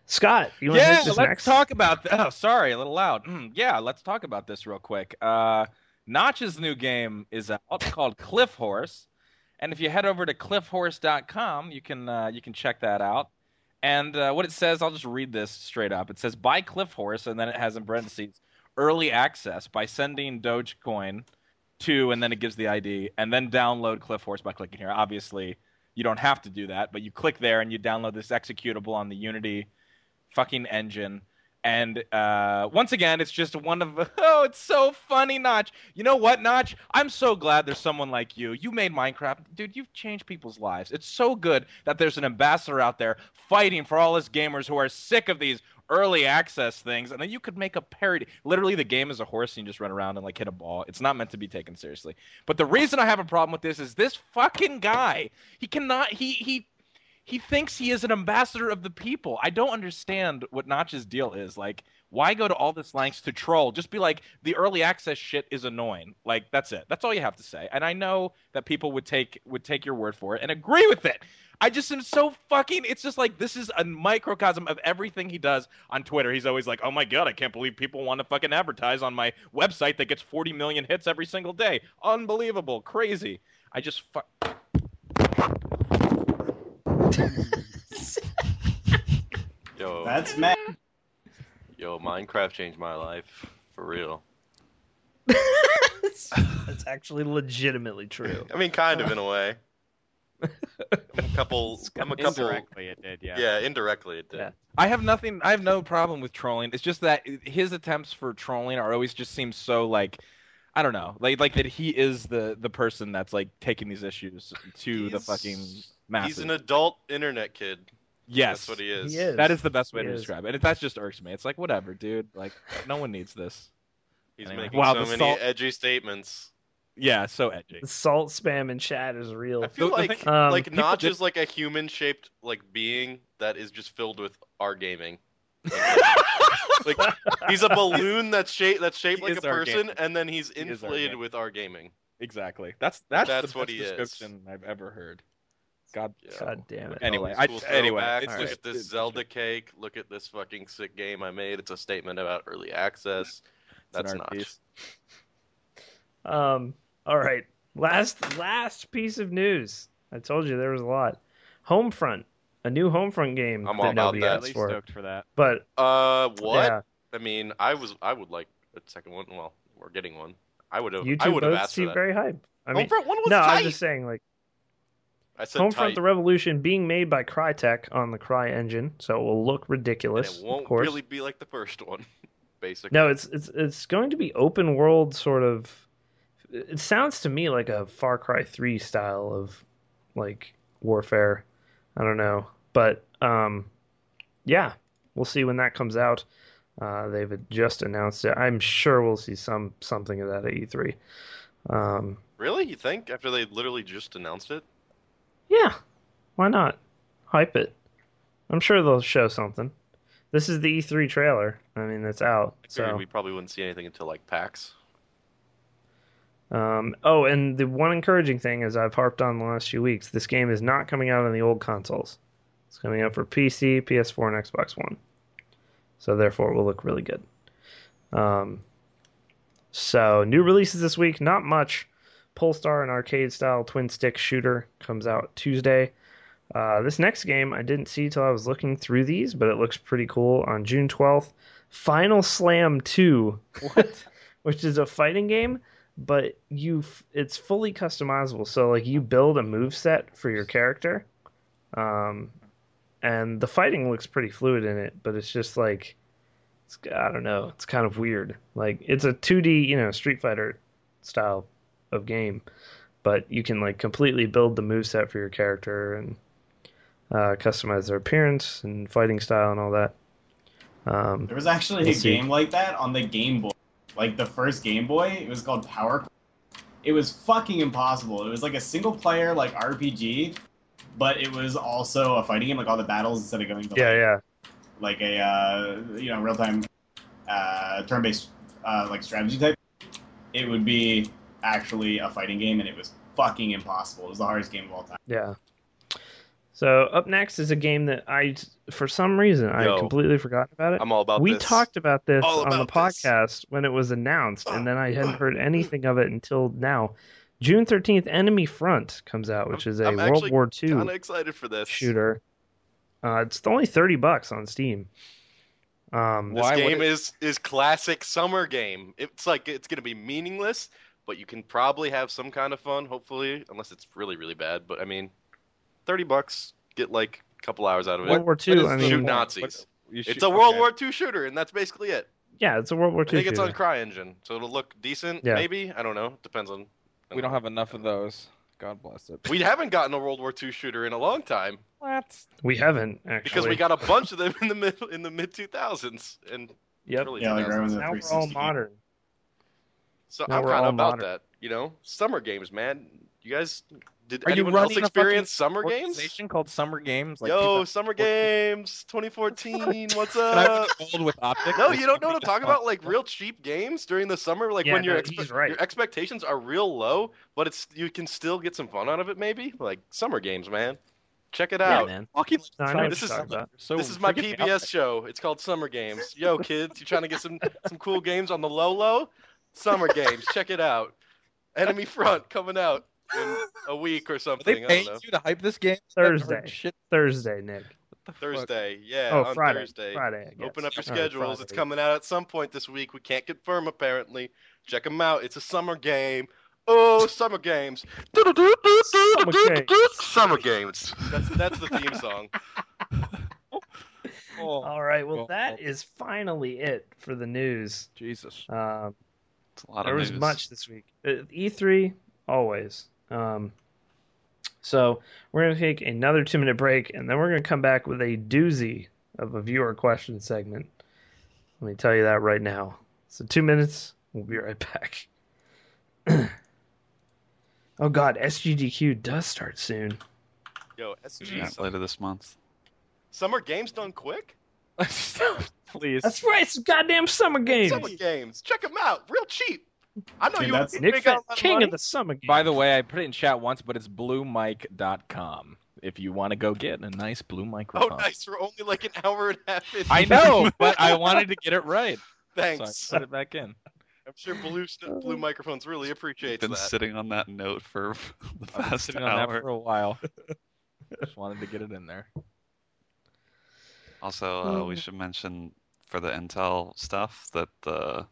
Scott, you want to yeah, this let's next? talk about. Th- oh, sorry, a little loud. Mm, yeah, let's talk about this real quick. Uh, Notch's new game is out called Cliff Horse, and if you head over to cliffhorse.com, you can uh, you can check that out. And uh, what it says, I'll just read this straight up. It says buy Cliff Horse, and then it has in parentheses early access by sending Dogecoin to, and then it gives the ID, and then download Cliff Horse by clicking here. Obviously, you don't have to do that, but you click there and you download this executable on the Unity fucking engine. And uh, once again, it's just one of oh, it's so funny, Notch. You know what, Notch? I'm so glad there's someone like you. You made Minecraft, dude. You've changed people's lives. It's so good that there's an ambassador out there fighting for all us gamers who are sick of these early access things, and then you could make a parody. Literally, the game is a horse, and you just run around and like hit a ball. It's not meant to be taken seriously. But the reason I have a problem with this is this fucking guy. He cannot. He he he thinks he is an ambassador of the people. I don't understand what Notch's deal is. Like, why go to all this lengths to troll? Just be like, the early access shit is annoying. Like, that's it. That's all you have to say. And I know that people would take would take your word for it and agree with it. I just am so fucking. It's just like this is a microcosm of everything he does on Twitter. He's always like, "Oh my god, I can't believe people want to fucking advertise on my website that gets 40 million hits every single day. Unbelievable, crazy." I just fuck. Yo, That's mad. yo, Minecraft changed my life for real. That's actually legitimately true. I mean, kind of in a way. I'm a couple. I'm a couple. Indirectly, it did. Yeah. Yeah, indirectly it did. Yeah. I have nothing. I have no problem with trolling. It's just that his attempts for trolling are always just seem so like, I don't know, like like that he is the the person that's like taking these issues to the fucking masses. He's an adult internet kid. yes, That's what he is. He is. That is the best way He to is. describe it. And that just irks me. It's like whatever, dude. Like no one needs this. He's Anyway. making Wow, so the many salt- edgy statements. Yeah, so edgy. The salt spam in chat is real. I feel The- the like thing- Um, like people Notch did- is like a human shaped like being that is just filled with our gaming. Like he's a balloon that's shaped that's shaped He like a person, gaming. and then he's He is our inflated gaming. with our gaming. Exactly. That's that's, That's the what best he is. description I've ever heard. God. Yeah. God damn it. Anyway, I- these cool anyway, throwbacks. it's look just- at this Zelda cake. Look at this fucking sick game I made. It's a statement about early access. That's not. piece. Um. All right. Last last piece of news. I told you there was a lot. Homefront, a new Homefront game I'm all about that. Really for. stoked for that. But Uh, what? yeah, I mean, I was I would like a second one. Well, we're getting one. I would have. you I two would have both asked for seem that. very hype. I mean, Homefront one was no, tight. I'm just saying like I said Homefront: tight. The Revolution being made by Crytek on the CryEngine, so it will look and ridiculous. it won't really be like the first one, basically. No, it's it's it's going to be open world sort of. It sounds to me like a Far Cry Three style of like warfare. I don't know, but um, yeah, we'll see when that comes out. Uh, they've just announced it. I'm sure we'll see some something of that at E3. Um, Really? You think after they literally just announced it? Yeah, why not hype it? I'm sure they'll show something. This is the E3 trailer. I mean, it's out. So we probably wouldn't see anything until like PAX. Um, oh, and the one encouraging thing, as I've harped on the last few weeks, this game is not coming out on the old consoles. It's coming out for PC, PS4, and Xbox One. So therefore, it will look really good. Um, so new releases this week, not much. Polestar, an arcade-style twin-stick shooter, comes out Tuesday. Uh, this next game I didn't see till I was looking through these, but it looks pretty cool. On June 12th, Final Slam 2, What? which is a fighting game but you it's fully customizable so like you build a move set for your character um and the fighting looks pretty fluid in it but it's just like it's, i don't know it's kind of weird like it's a 2d you know street fighter style of game but you can like completely build the move set for your character and uh, customize their appearance and fighting style and all that um, There was actually We'll a see. game like that on the Game Boy. Like the first Game Boy, it was called Power. It was fucking impossible. It was like a single player like RPG, but it was also a fighting game. Like all the battles instead of going to yeah like, yeah like a uh, you know real time uh, turn based uh, like strategy type, it would be actually a fighting game, and it was fucking impossible. It was the hardest game of all time. Yeah. So up next is a game that I, for some reason, I completely forgot about it. I'm all about we this. talked about this All on the about this. podcast when it was announced, and then I hadn't heard anything of it until now. June thirteenth, Enemy Front comes out, which is a I'm World War II Kind of excited for this. shooter. Uh, it's only thirty bucks on Steam. Um, This Why game it- is is classic summer game. It's like it's gonna be meaningless, but you can probably have some kind of fun. Hopefully, unless it's really really bad. But I mean, thirty bucks, get like a couple hours out of it. World. War II. I the Shoot? Nazis. What, You It's a World okay. War II shooter, and that's basically it. Yeah, it's a World War I II. think it's on shooter. CryEngine, so it'll look decent. Yeah. Maybe I don't know. Depends on. We don't have enough of those. God bless it. We haven't gotten a World War II shooter in a long time What? We haven't actually because we got a bunch of them in the mid in the mid 2000s, and Yep. early Yeah, like 2000s. the Now we're all modern. So Now I'm kind all of about modern. that. You know, summer games, man. You guys, did Are you anyone else running a experience summer games? Organization called Summer Games. Like Yo, summer games 2014. What's And up? was old with optics. No, you don't know what I'm company talking is about. Like real cheap games during the summer, like Yeah, when your expe- right. your expectations are real low, but it's you can still get some fun out of it. Maybe like summer games, man. Check it Yeah, out. man. Fucking No, I know what This you're is- so this is my PBS show. It's called Summer Games. Yo, kids, you trying to get some some cool games on the low low? Summer Games. Check it out. Enemy Front coming out in a week or Are something. they I paying don't know. you to hype this game? Thursday. Shit. Thursday, Nick. What the fuck? Thursday. Yeah, oh, on Friday. Thursday. Friday. I guess. Open up your All right, schedules. it's coming out at some point this week. We can't confirm apparently. Check them out. It's a summer game. Oh, summer games. Summer games. Summer games. That's that's the theme song. Oh, All right. Well, Well, that well. is finally it for the news. Jesus. Um, It's a lot there of was news. much this week. Uh, E3 always. Um, so we're gonna take another two minute break, and then we're gonna come back with a doozy of a viewer question segment. Let me tell you that right now. So two minutes. We'll be right back. oh God, SGDQ does start soon. Yo, SG. Yeah, later this month. summer games done quick. Please. That's right. It's goddamn summer games. Summer games. Check them out. Real cheap. I know Dude, you that's- you Nick make Fett, out a lot of king money. of the summer games. By the way, I put it in chat once, but it's bluemic.com if you want to go get a nice blue microphone. Oh, nice. We're only like an hour and a half in. I know, but I wanted to get it right. Thanks. So I put it back in. I'm sure blue blue microphones really appreciates Been sitting on that note for the I've been past sitting on that hour. for a while. Just wanted to get it in there. Also, uh, we should mention for the Intel stuff that the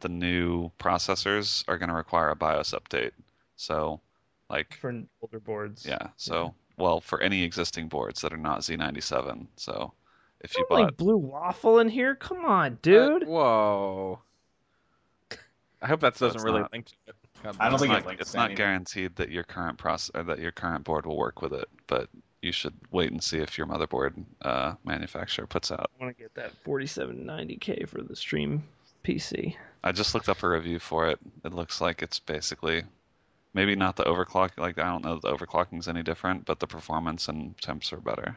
the new processors are going to require a BIOS update. So, like, for older boards. yeah. So, well, for any existing boards that are not Z97. So, if you Only bought, blue waffle in here. Come on, Uh, dude. whoa. I hope that doesn't really not- link to it. God I don't bless. think it's it not, it's not anything. guaranteed that your current process that your current board will work with it, but you should wait and see if your motherboard uh, manufacturer puts out. I want to get that 4790K for the stream PC. I just looked up a review for it. It looks like it's basically maybe not the overclock. Like I don't know if the overclocking is any different, but the performance and temps are better.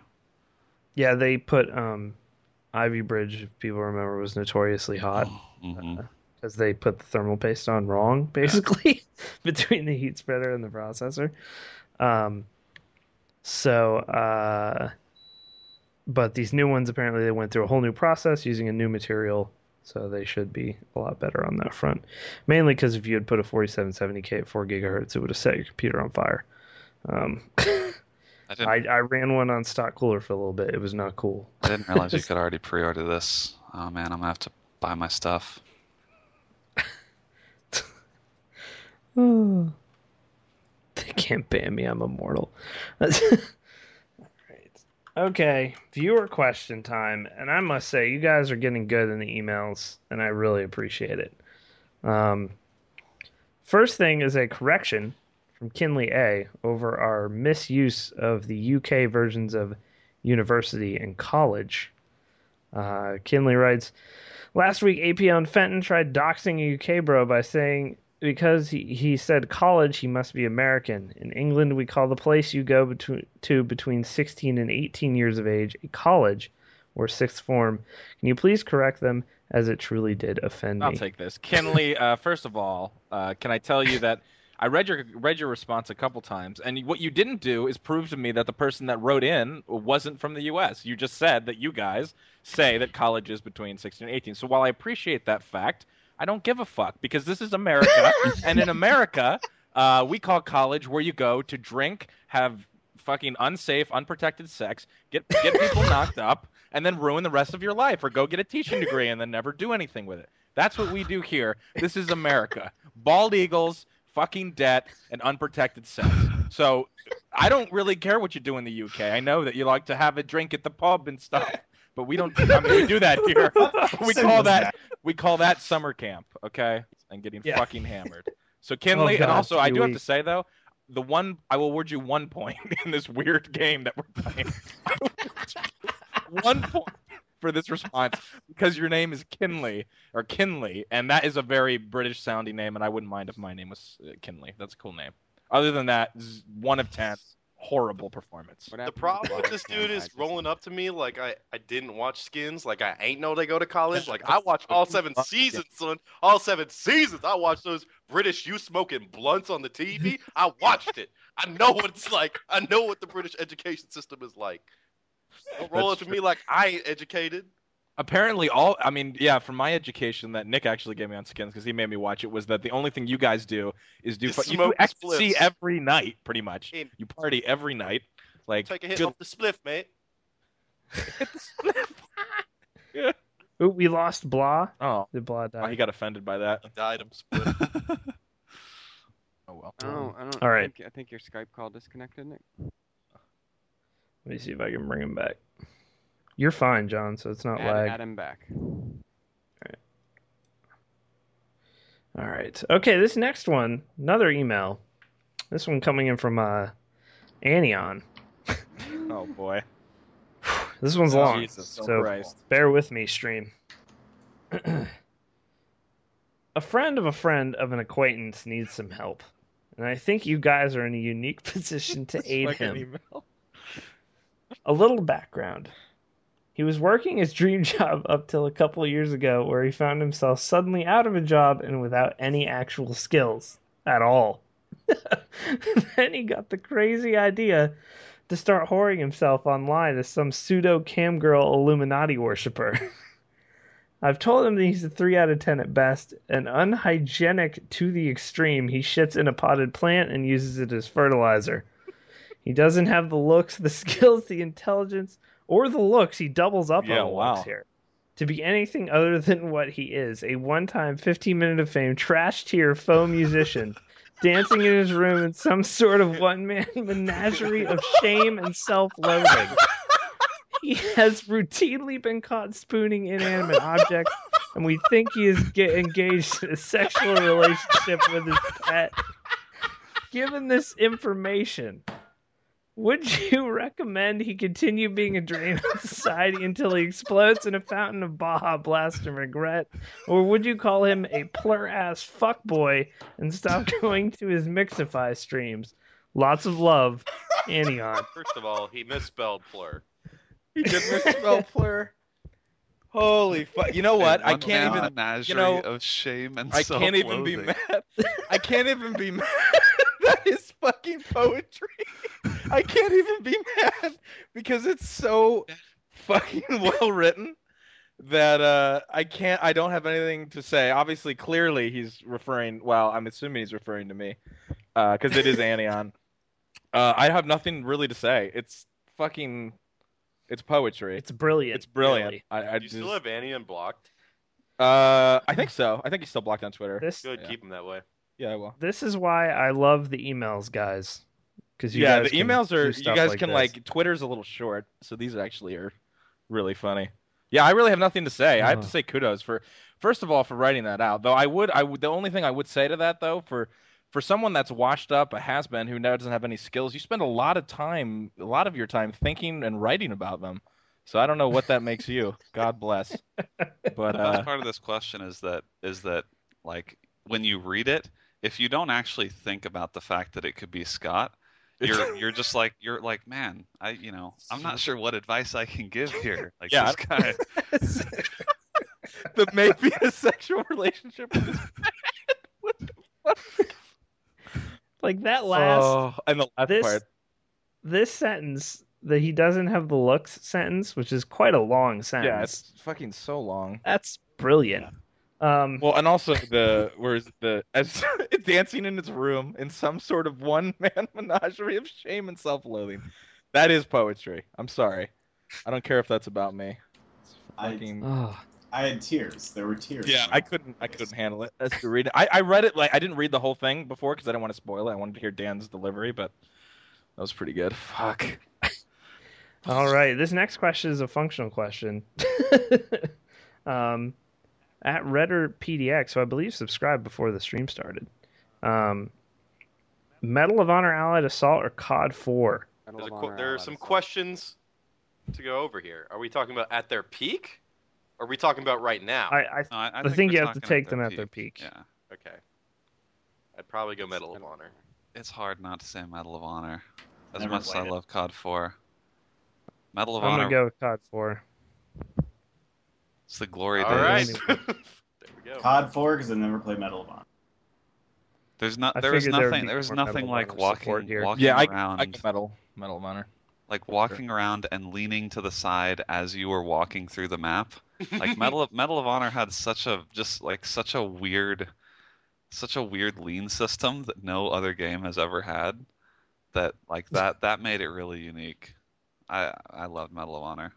Yeah, they put um, Ivy Bridge, if people remember, was notoriously hot because they put the thermal paste on wrong, basically, between the heat spreader and the processor. Um, so, uh, but these new ones apparently they went through a whole new process using a new material, so they should be a lot better on that front. Mainly because if you had put a 4770K at 4 gigahertz, it would have set your computer on fire. Um, I. I, I ran one on stock cooler for a little bit. It was not cool. I didn't realize you could already pre-order this. Oh man, I'm gonna have to buy my stuff. they can't ban me. I'm immortal. Okay, viewer question time. And I must say, you guys are getting good in the emails, and I really appreciate it. Um, first thing is a correction from Kinley A over our misuse of the UK versions of university and college. Uh, Kinley writes Last week, APL and Fenton tried doxing a UK bro by saying because he, he said college, he must be American. In England, we call the place you go between, to between 16 and 18 years of age a college or sixth form. Can you please correct them as it truly did offend me? I'll take this. Kinley, uh, first of all, uh, can I tell you that I read your read your response a couple times, and what you didn't do is prove to me that the person that wrote in wasn't from the U.S. You just said that you guys say that college is between 16 and 18. So while I appreciate that fact, I don't give a fuck because this is America, and in America, uh, we call college where you go to drink, have fucking unsafe, unprotected sex, get get people knocked up, and then ruin the rest of your life, or go get a teaching degree and then never do anything with it. That's what we do here. This is America. Bald eagles, fucking debt, and unprotected sex. So I don't really care what you do in the UK. I know that you like to have a drink at the pub and stuff. But we don't. I mean, we do that here. we call that we call that summer camp, okay? And getting Yeah. fucking hammered. So Kinley, and God, also I do have to say though, the one I will award you one point in this weird game that we're playing. one point for this response because your name is Kinley or Kinley, and that is a very British sounding name, and I wouldn't mind if my name was uh, Kinley. That's a cool name. Other than that, one of ten, horrible performance. The problem with this dude is rolling up to me like I, I didn't watch Skins, like I ain't know they go to college. Like I watched all seven seasons, son. All seven seasons. I watched those British you smoking blunts on the TV. I watched it. I know what it's like. I know what the British education system is like. Don't roll That's up to me like I ain't educated. Apparently, all I mean, yeah, from my education that Nick actually gave me on Skins because he made me watch it was that the only thing you guys do is do Is fu- you do smoke ecstasy spliffs. every night, pretty much. Hey. You party every night, like Take a hit good- off the spliff, mate. Ooh, we lost Blah. Oh, Did Blah oh, he got offended by that. He died of spliff. Oh well. I don't, I don't, All I think, I think your Skype call disconnected, Nick. Let me see if I can bring him back. You're fine, John, so it's not Add, lag. add him back. All right. Okay, this next one, another email. This one coming in from uh Anion. Oh boy. This one's Oh, long, Jesus so Christ. bear with me, stream. a friend of a friend of an acquaintance needs some help, and I think you guys are in a unique position to aid him. email. A little background. He was working his dream job up till a couple years ago, where he found himself suddenly out of a job and without any actual skills at all. then he got the crazy idea to start whoring himself online as some pseudo camgirl Illuminati worshiper. I've told him that he's a 3 out of 10 at best, and unhygienic to the extreme. He shits in a potted plant and uses it as fertilizer. He doesn't have the looks, the skills, the intelligence, or the looks. He doubles up Yeah, on the wow. looks here. To be anything other than what he is a one time 15 minute of fame trash tier faux musician dancing in his room in some sort of one man menagerie of shame and self loathing. He has routinely been caught spooning inanimate objects, and we think he is get engaged in a sexual relationship with his pet. Given this information, would you recommend he continue being a drain on society until he explodes in a fountain of Baja Blast and regret? Or would you call him a plur ass fuckboy and stop going to his Mixify streams? Lots of love, Anion. First of all, he misspelled plur. He did misspell plur. Holy fuck! You know what? I can't man even. menagerie know, of shame and I can't even be mad. I can't even be mad. That is fucking poetry. I can't even be mad because it's so fucking well written that uh, I can't. I don't have anything to say. Obviously, clearly he's referring. Well, I'm assuming he's referring to me because it is Anion. Uh, I have nothing really to say. It's fucking. It's poetry. It's brilliant. It's brilliant. really. I, I Do you just, still have Annie blocked? uh, I think so. I think he's still blocked on Twitter. This Good, Yeah. keep him that way. Yeah, I will. this is why I love the emails, guys. Because yeah, the guys can emails are you guys like can this. like Twitter's a little short, so these actually are really funny. Yeah, I really have nothing to say. I have to say kudos for first of all for writing that out. Though I would I would the only thing I would say to that though for for someone that's washed up, a has been who now doesn't have any skills, you spend a lot of time, a lot of your time thinking and writing about them. So I don't know what that makes you. God bless. But The best uh, part of this question is that is that like when you read it, if you don't actually think about the fact that it could be Scott, you're you're just like you're like, man, I you know, I'm not sure what advice I can give here. Like Yeah, this guy the maybe a sexual relationship what the fuck? like that oh, last oh, and the last this part. this sentence that he doesn't have the looks sentence, which is quite a long sentence. Yeah, it's fucking so long. That's brilliant. Um, Well, and also the where's the as dancing in its room in some sort of one man menagerie of shame and self loathing. That is poetry. I'm sorry. I don't care if that's about me. It's I- oh, I had tears. There were tears. yeah, I couldn't. I couldn't handle it. As to read it, I, I read it like I didn't read the whole thing before because I didn't want to spoil it. I wanted to hear Dan's delivery, but that was pretty good. Fuck. All right. This next question is a functional question. um, at Redder PDX, so I believe subscribed before the stream started. Um, Medal of Honor Allied Assault or COD 4? There's a qu- there are some questions to go over here. Are we talking about at their peak? Or are we talking about right now? I, I, No, I, I I think you have to talking take them at their peak. Yeah, Okay. I'd probably go Medal of Honor. it's hard not to say Medal of Honor. As Never much as I it. love COD 4. Medal of I'm Honor, going to go with COD 4. It's the glory All days. right. there we go. COD 4 because I never played Medal of Honor. There's not. I There was figured there would nothing. There was nothing like walking, here. walking Yeah, I, around, I get medal, medal of honor. like walking around and leaning to the side as you were walking through the map. Like Medal of Medal of Honor had such a just like such a weird, such a weird lean system that no other game has ever had. That like that that made it really unique. I I love Medal of Honor.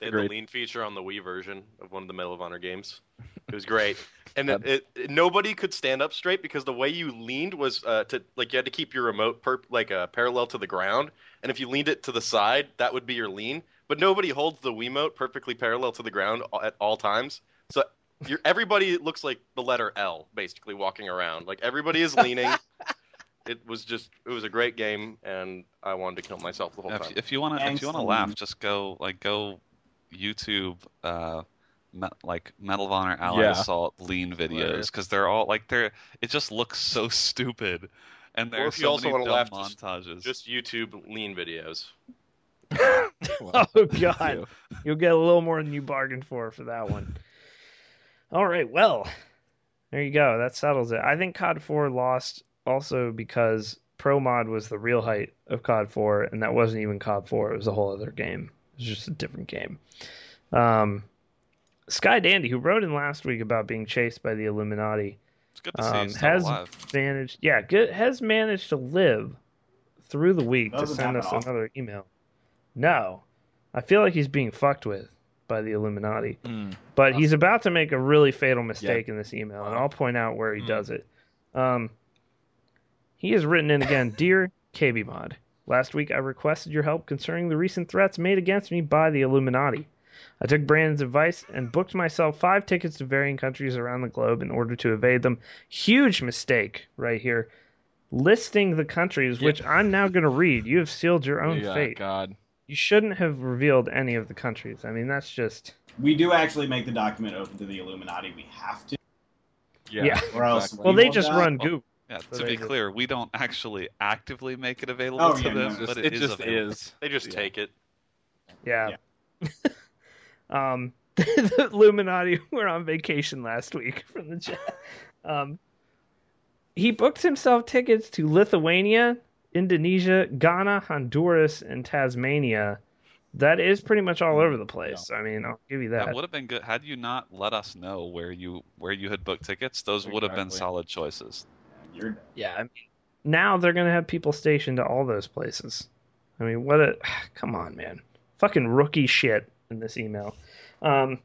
They had the lean feature on the Wii version of one of the Medal of Honor games. It was great, and it, it, it- nobody could stand up straight because the way you leaned was uh, to like you had to keep your remote per, like uh, parallel to the ground, and if you leaned it to the side, that would be your lean. But nobody holds the Wii Wiimote perfectly parallel to the ground at all times. So you're, everybody looks like the letter L basically walking around. Like everybody is leaning. it was just it was a great game, and I wanted to kill myself the whole If, time. if you want to if you want to laugh, just go like go YouTube uh me, like Medal of Honor Allied Yeah. Assault lean videos because they're all like they're it just looks so stupid, and there Or are you so also many dumb laugh, just- montages. Just YouTube lean videos. Oh God, you'll get a little more than you bargained for for that one. All right, well, there you go. That settles it. I think COD 4 lost also because Pro Mod was the real height of COD 4, and that wasn't even COD 4. It was a whole other game. It was just a different game. Um, Sky Dandy, who wrote in last week about being chased by the Illuminati, it's good to see um, has alive. managed, yeah, good, has managed to live through the week to send us often. another email. No, I feel like he's being fucked with by the Illuminati, mm. but he's about to make a really fatal mistake in this email, and I'll point out where he Hmm. does it. Um, he has written in again, dear KB Mod. Last week I requested your help concerning the recent threats made against me by the Illuminati. I took Brandon's advice and booked myself five tickets to varying countries around the globe in order to evade them. Huge mistake right here. Listing the countries, Yeah. which I'm now going to read. You have sealed your own yeah, fate. God. You shouldn't have revealed any of the countries. I mean, that's just. We do actually make the document open to the Illuminati. We have to, Yeah. Yeah. or else. Exactly. Well, they just die. run Google. Yeah, So to be just- clear, we don't actually actively make it available Oh, to yeah, them, no, Just- but it is just available. is. They just Yeah. take it. Yeah. um, the Illuminati were on vacation last week from the chat. Um, he booked himself tickets to Lithuania, Indonesia, Ghana, Honduras, and Tasmania. That is pretty much all over the place. I mean, I'll give you that. That would have been good had you not let us know where you where you had booked tickets. Those would have been solid choices. You're dead. Yeah, I mean, now they're gonna have people stationed to all those places. I mean, what a come on, man, fucking rookie shit in this email. Um,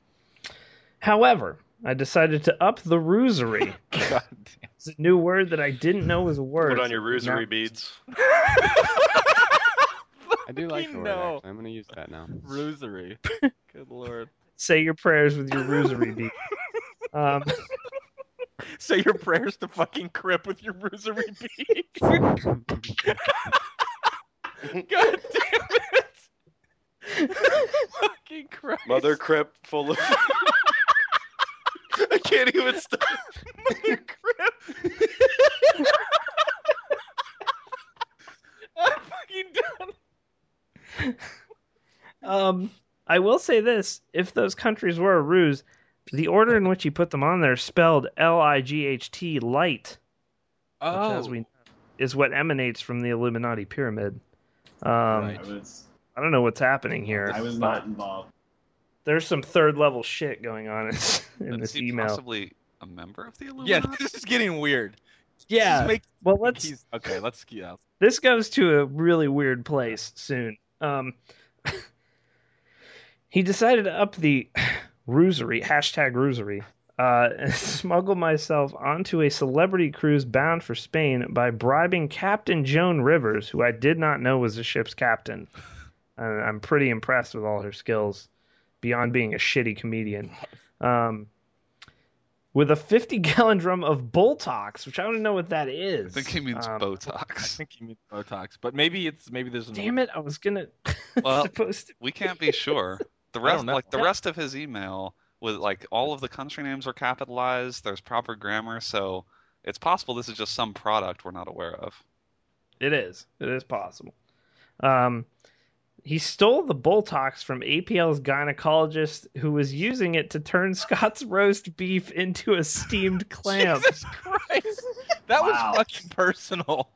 however, I decided to up the rosary. God damn. It's a new word that I didn't know was a word. Put on your rosary Now- beads. I do like the word. no. Actually. I'm gonna use that now. Rosary. Good lord. Say your prayers with your rosary beads. Um, Say your prayers to fucking Crip with your rosary bead. God damn it. fucking Christ. Mother Crip full of. I can't even stop. Mother Crip. I'm fucking done. um, I will say this: if those countries were a ruse, the order in which he put them on there spelled L I G H T light. which, as we know, is what emanates from the Illuminati pyramid. Um, Right. I was, I don't know what's happening here. I was not involved. There's some third level shit going on in, in Is this he email. possibly a member of the Illuminati. Yeah, Illuminati? this is getting weird. Yeah. This makes- Well, let's. he's- okay, let's yeah. This goes to a really weird place soon. Um, he decided to up the rosary hashtag rosary. Uh, and smuggle myself onto a celebrity cruise bound for Spain by bribing Captain Joan Rivers, who I did not know was the ship's captain. and I'm pretty impressed with all her skills, beyond being a shitty comedian. Um, with a 50 gallon drum of Boltox, which I don't know what that is. I is. think he means Um, I Botox. think he means Botox, but maybe it's maybe there's an Damn it! I was gonna. Well, supposed to. We can't be sure. The rest, like the rest of his email, with like all of the country names are capitalized. There's proper grammar, so it's possible this is just some product we're not aware of. It is. It is possible. Um, he stole the Boltox from APL's gynecologist, who was using it to turn Scott's roast beef into a steamed clam. Jesus Christ, that Wow. was fucking personal.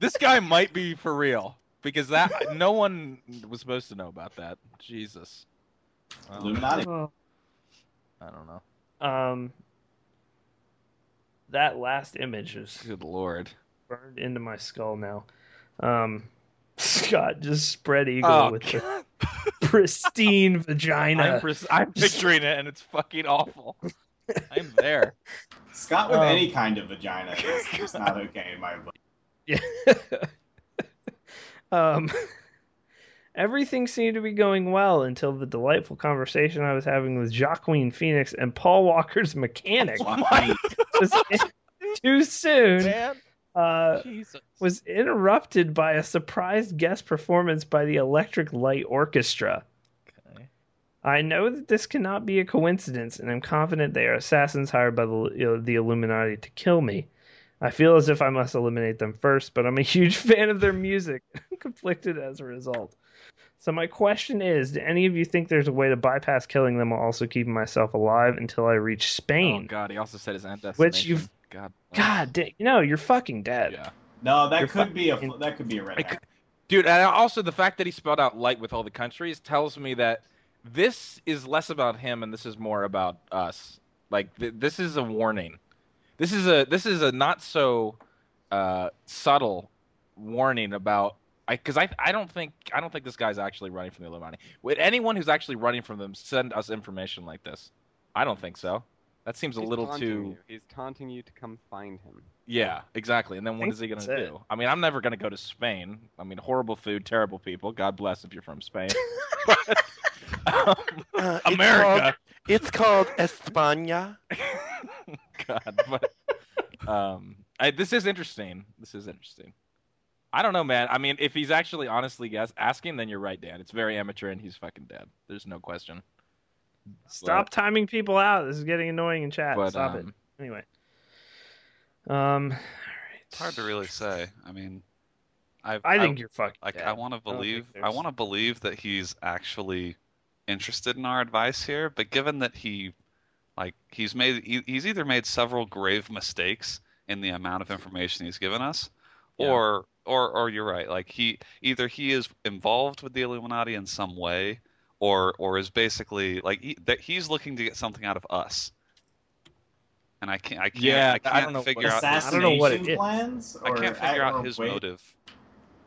This guy might be for real because that no one was supposed to know about that. Jesus. Well, Illuminati. Oh. I don't know. Um, that last image is Good lord. burned into my skull now. Um, Scott just spread eagle Oh, with the pristine vagina. I'm, pres- I'm picturing it and it's fucking awful. I'm there. Scott with Um, any kind of vagina is just not okay in my book. Yeah. um, everything seemed to be going well until the delightful conversation I was having with Jacqueline Phoenix and Paul Walker's mechanic was too soon. Man. Uh, was interrupted by a surprise guest performance by the Electric Light Orchestra. Okay. I know that this cannot be a coincidence, and I'm confident they are assassins hired by the, you know, the Illuminati to kill me. I feel as if I must eliminate them first, but I'm a huge fan of their music, conflicted as a result. So my question is, do any of you think there's a way to bypass killing them while also keeping myself alive until I reach Spain? Oh god, he also said his end Which you've- destination. God. God, da- no, you're fucking dead. Yeah. No, that You're could be a fucking- that could be a red herring. Dude, and also the fact that he spelled out light with all the countries tells me that this is less about him and this is more about us. Like th- this is a warning. This is a this is a not so uh, subtle warning about I because I I don't think I don't think this guy's actually running from the Illuminati. Would anyone who's actually running from them send us information like this? I don't think so. That seems a little too You. He's taunting you to come find him. yeah, exactly. And then what is he going that's to it. do? I mean, I'm never going to go to Spain. I mean, horrible food, terrible people. God bless if you're from Spain. um, Uh, America. It's called, it's called España. God, but um, I, this is interesting. This is interesting. I don't know, man. I mean, if he's actually honestly guess asking, then you're right, Dan. It's very amateur, and he's fucking dead. There's no question. Stop timing people out. This is getting annoying in chat. But Stop it. um, Anyway. Um, It's hard to really say. I mean, I I think you're fucking. like dead. I want to believe I there's- want to believe that he's actually interested in our advice here, but given that he like he's made he, he's either made several grave mistakes in the amount of information he's given us Yeah. or or or you're right like he either he is involved with the Illuminati in some way or or is basically like he, that he's looking to get something out of us. And I can't I can't Yeah, I I can't don't know what- figure out his, I don't know what it Assassination plans? I can't figure out his wait- motive.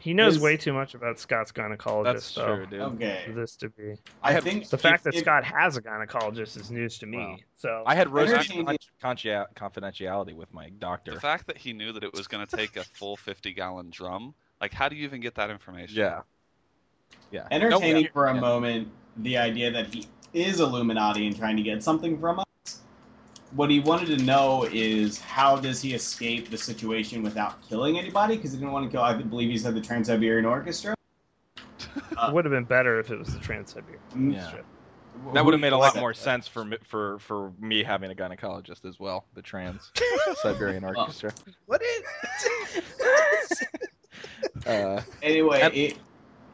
He knows Is- way too much about Scott's gynecologist. that's though, true, dude. Okay. For this to be I have- think the fact if- that if- Scott has a gynecologist is news to me. Wow. So I had rose Entertaining- conchi- confidentiality with my doctor. The fact that he knew that it was going to take a full 50 gallon drum, like, how do you even get that information? Yeah. Yeah. entertaining No, for a yeah. moment the idea that he is Illuminati and trying to get something from us. What he wanted to know is how does he escape the situation without killing anybody? Because he didn't want to kill. I believe he said the Trans Siberian Orchestra. it would have been better if it was the Trans Siberian. Yeah. Who That would have made a lot more sense for me, for for me having a gynecologist as well. The trans Siberian Orchestra. What is? Uh, Anyway, And- it,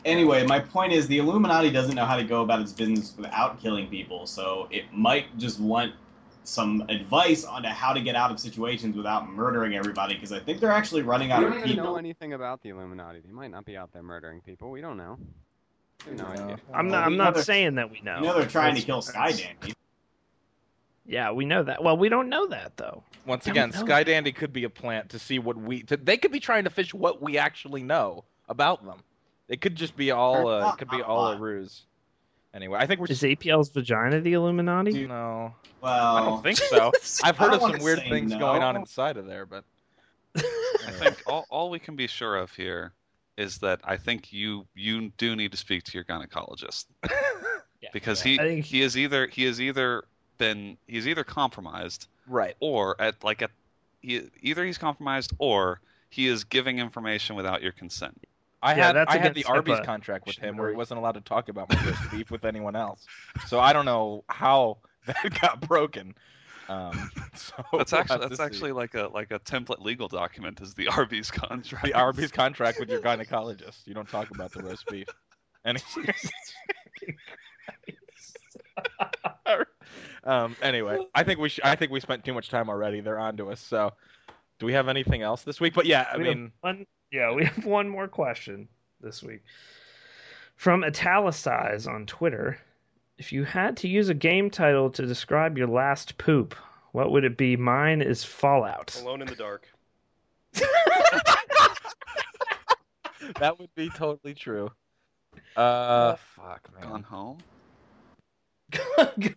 anyway, my point is the Illuminati doesn't know how to go about its business without killing people, so it might just want some advice on how to get out of situations without murdering everybody. Because I think they're actually running We out don't of even know anything about the Illuminati. They might not be out there murdering people. We don't know. We have no Yeah. idea. I'm not. I'm not saying that we know. You know they're trying to kill that's- Skydandy. Yeah, we know that. Well, we don't know that though. once again, know. Sky Dandy could be a plant to see what we. To, they could be trying to fish what we actually know about them. It could just be all. Uh, it could be all a ruse. Anyway, I think we're. Is APL's vagina the Illuminati? no, Well, I don't think so. I've heard of some weird things no. going on inside of there, but I think all, all we can be sure of here is that I think you you do need to speak to your gynecologist Yeah. because Yeah. I he think- he is either he has either been he's either compromised Right. or at like at he either he's compromised or he is giving information without your consent. I Yeah, had that's I had the against Arby's HIPAA. contract with him where he wasn't allowed to talk about my roast beef with anyone else. So I don't know how that got broken. Um, so That's we'll actually that's see. actually like a like a template legal document is the Arby's contract. the Arby's contract with your gynecologist. You don't talk about the roast beef. Any- um, anyway, I think we sh- I think we spent too much time already. They're on to us. So, do we have anything else this week? But yeah, I We mean, one, yeah, we have one more question this week from Italicize on Twitter. If you had to use a game title to describe your last poop, what would it be? Mine is Fallout. Alone in the dark. that would be totally true. Uh, fuck, man. Gone man. home.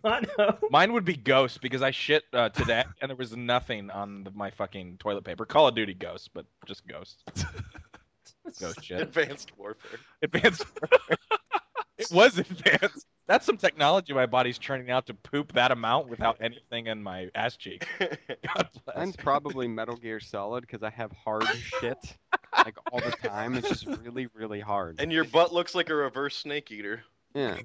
God, no. Mine would be Ghost because I shit uh, today and there was nothing on the, my fucking toilet paper. Call of Duty Ghost, but just Ghost. Ghost shit. Advanced warfare. Advanced. warfare. it was advanced. That's some technology my body's churning out to poop that amount without anything in my ass cheek. God bless. Mine's probably Metal Gear Solid because I have hard shit like all the time. It's just really, really hard. and your butt looks like a reverse snake eater. Yeah.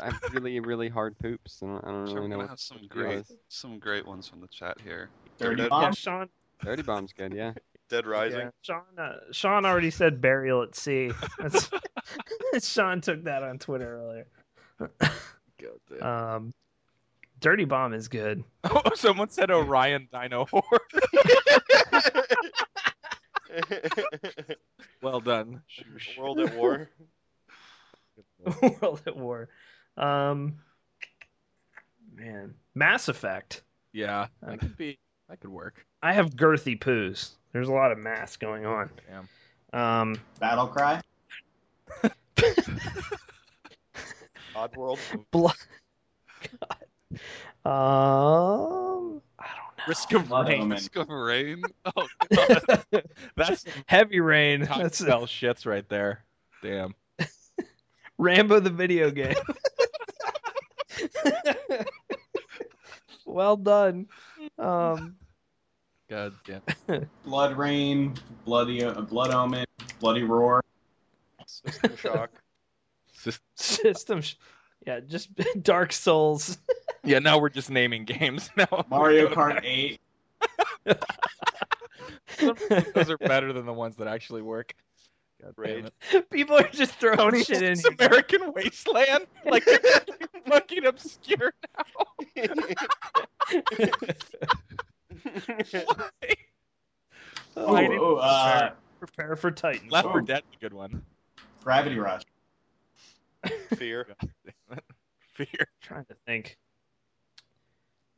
I have really, really hard poops. I don't, I don't Sure, really we're know gonna what have some great is. some great ones from the chat here. Dirty Dirty bomb. Yeah, Sean. Dirty Bomb's good, yeah. Dead Rising. Yeah, Sean. Uh, Sean already said burial at sea. That's, Sean took that on Twitter earlier. Um, Dirty Bomb is good. Oh, someone said Orion Dino Horde. Well done. World at War. World at War. Um, man, Mass Effect. Yeah, that could be. That could work. I have girthy poos. There's a lot of mass going on. Damn. Um, Battle Cry. Oddworld. blood. God. Um, I don't know. Risk of Blood rain. Omen. Risk of rain. Oh, God. That's Heavy Rain. top That's spell shits right there. Damn. Rambo the video game. well done. Um, God damn. Blood Rain. Bloody uh, Blood Omen. Bloody Roar. System Shock. system. Sh- yeah, just Dark Souls. Yeah, now we're just naming games. Now Mario Kart 8. Those are better than the ones that actually work. God damn People are just throwing Tony shit in. Hawk's. American Wasteland, like fucking obscure now. Oh, I didn't oh, uh, Prepare for Titan. Left 4 Oh. Dead's a good one. Gravity Rush. Fear. Fear. trying to think.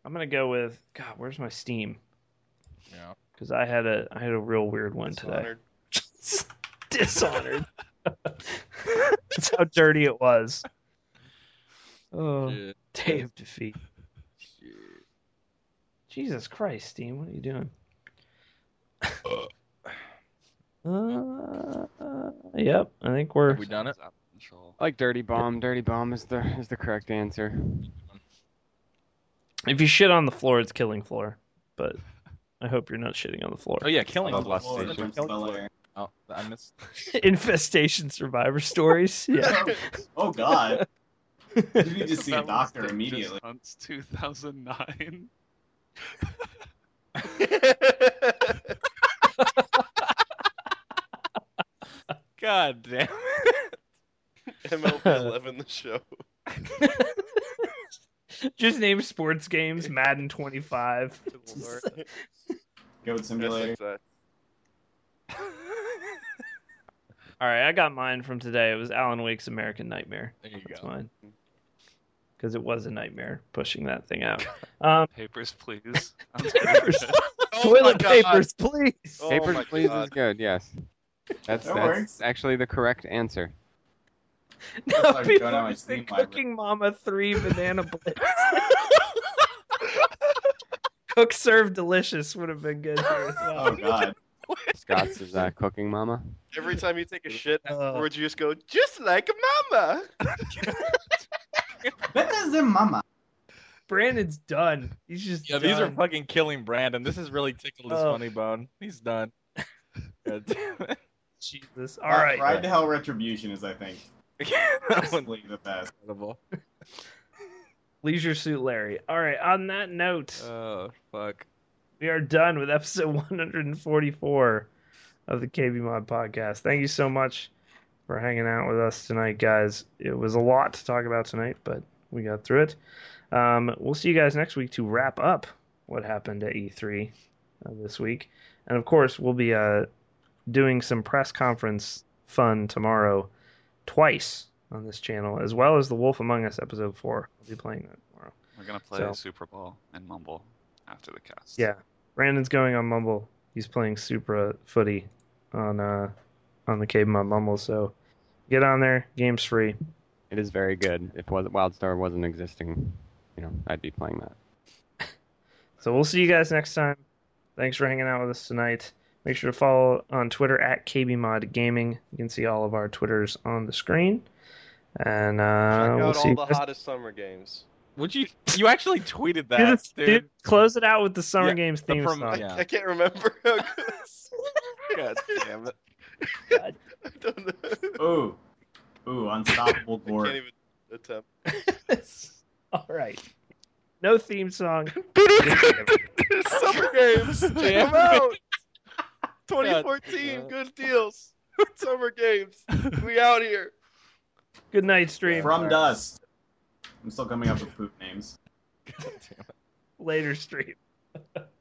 I'm gonna go with God. Where's my Steam? Yeah. Because I had a I had a real weird one today. Dishonored. Dishonored. That's how dirty it was. Oh, Shit. day of defeat. Jesus Christ, Steam, what are you doing? Uh, uh, yep, I think we're Have we done it? Out of control. I like Dirty Bomb. Dirty Bomb is the is the correct answer. If you shit on the floor, it's killing floor. But I hope you're not shitting on the floor. Oh yeah, killing Oh, floor. Lord, Killing floor. Layer. Oh, I missed. Infestation survivor stories. Yeah. Oh god. You need to see a doctor immediately. Hunts 2009. God damn. It. MLB 11, the show. Just name sports games. Madden 25. Goat Simulator. SXX. All right, I got mine from today. It was Alan Wake's American Nightmare. There you That's go. mine. Because it was a nightmare pushing that thing out. Um, Papers, please. papers, Oh toilet God. papers, please. Oh Papers, Please God. is good. Yes. That's That that's works. actually the correct answer. Now like people going on my are saying Steam library. Cooking Mama 3 Banana Blitz. Cook Serve Delicious would have been good here as well. Oh god. Scott's is that cooking mama. Every time you take a shit Uh. afterwards, you just go, just like mama. Better than mama. Brandon's done. He's just Yeah, these are done. fucking killing Brandon. This has really tickled his Oh. funny bone. He's done. God damn it. Jesus. All right. Ride to Hell Retribution is, I think, that one's simply the best. incredible. Leisure Suit Larry. All right. On that note, Oh fuck. We are done with episode 144 of the KB Mod podcast. Thank you so much for hanging out with us tonight, guys. It was a lot to talk about tonight, but we got through it. Um, we'll see you guys next week to wrap up what happened at E3 uh, this week. And of course, we'll be uh, doing some press conference fun tomorrow twice on this channel, as well as the Wolf Among Us episode 4. I'll be playing that tomorrow. We're gonna play So- Supraball and Mumble after the cast. Yeah, Brandon's going on Mumble. He's playing Supra Footy on uh on the KB Mod Mumble. So get on there. Game's free. It is very good. If WildStar wasn't existing, you know, I'd be playing that. So we'll see you guys next time. Thanks for hanging out with us tonight. Make sure to follow on Twitter at KBMod Gaming. You can see all of our Twitters on the screen. And uh, Check we'll out see. all you the hottest summer games. Would you? You actually tweeted that, it's- dude. dude, close it out with the Summer Yeah, Games the theme prom- song. Yeah. I can't remember how good God damn it. God. I don't know. Ooh. Ooh, Unstoppable I Gore. can't even attempt. all right. No theme song. Summer games. Check Damn them out. 2014, God. good deals. Summer games. We out here. Good night, stream. From Dust. I'm still coming up with poop names. God damn it. Later, stream.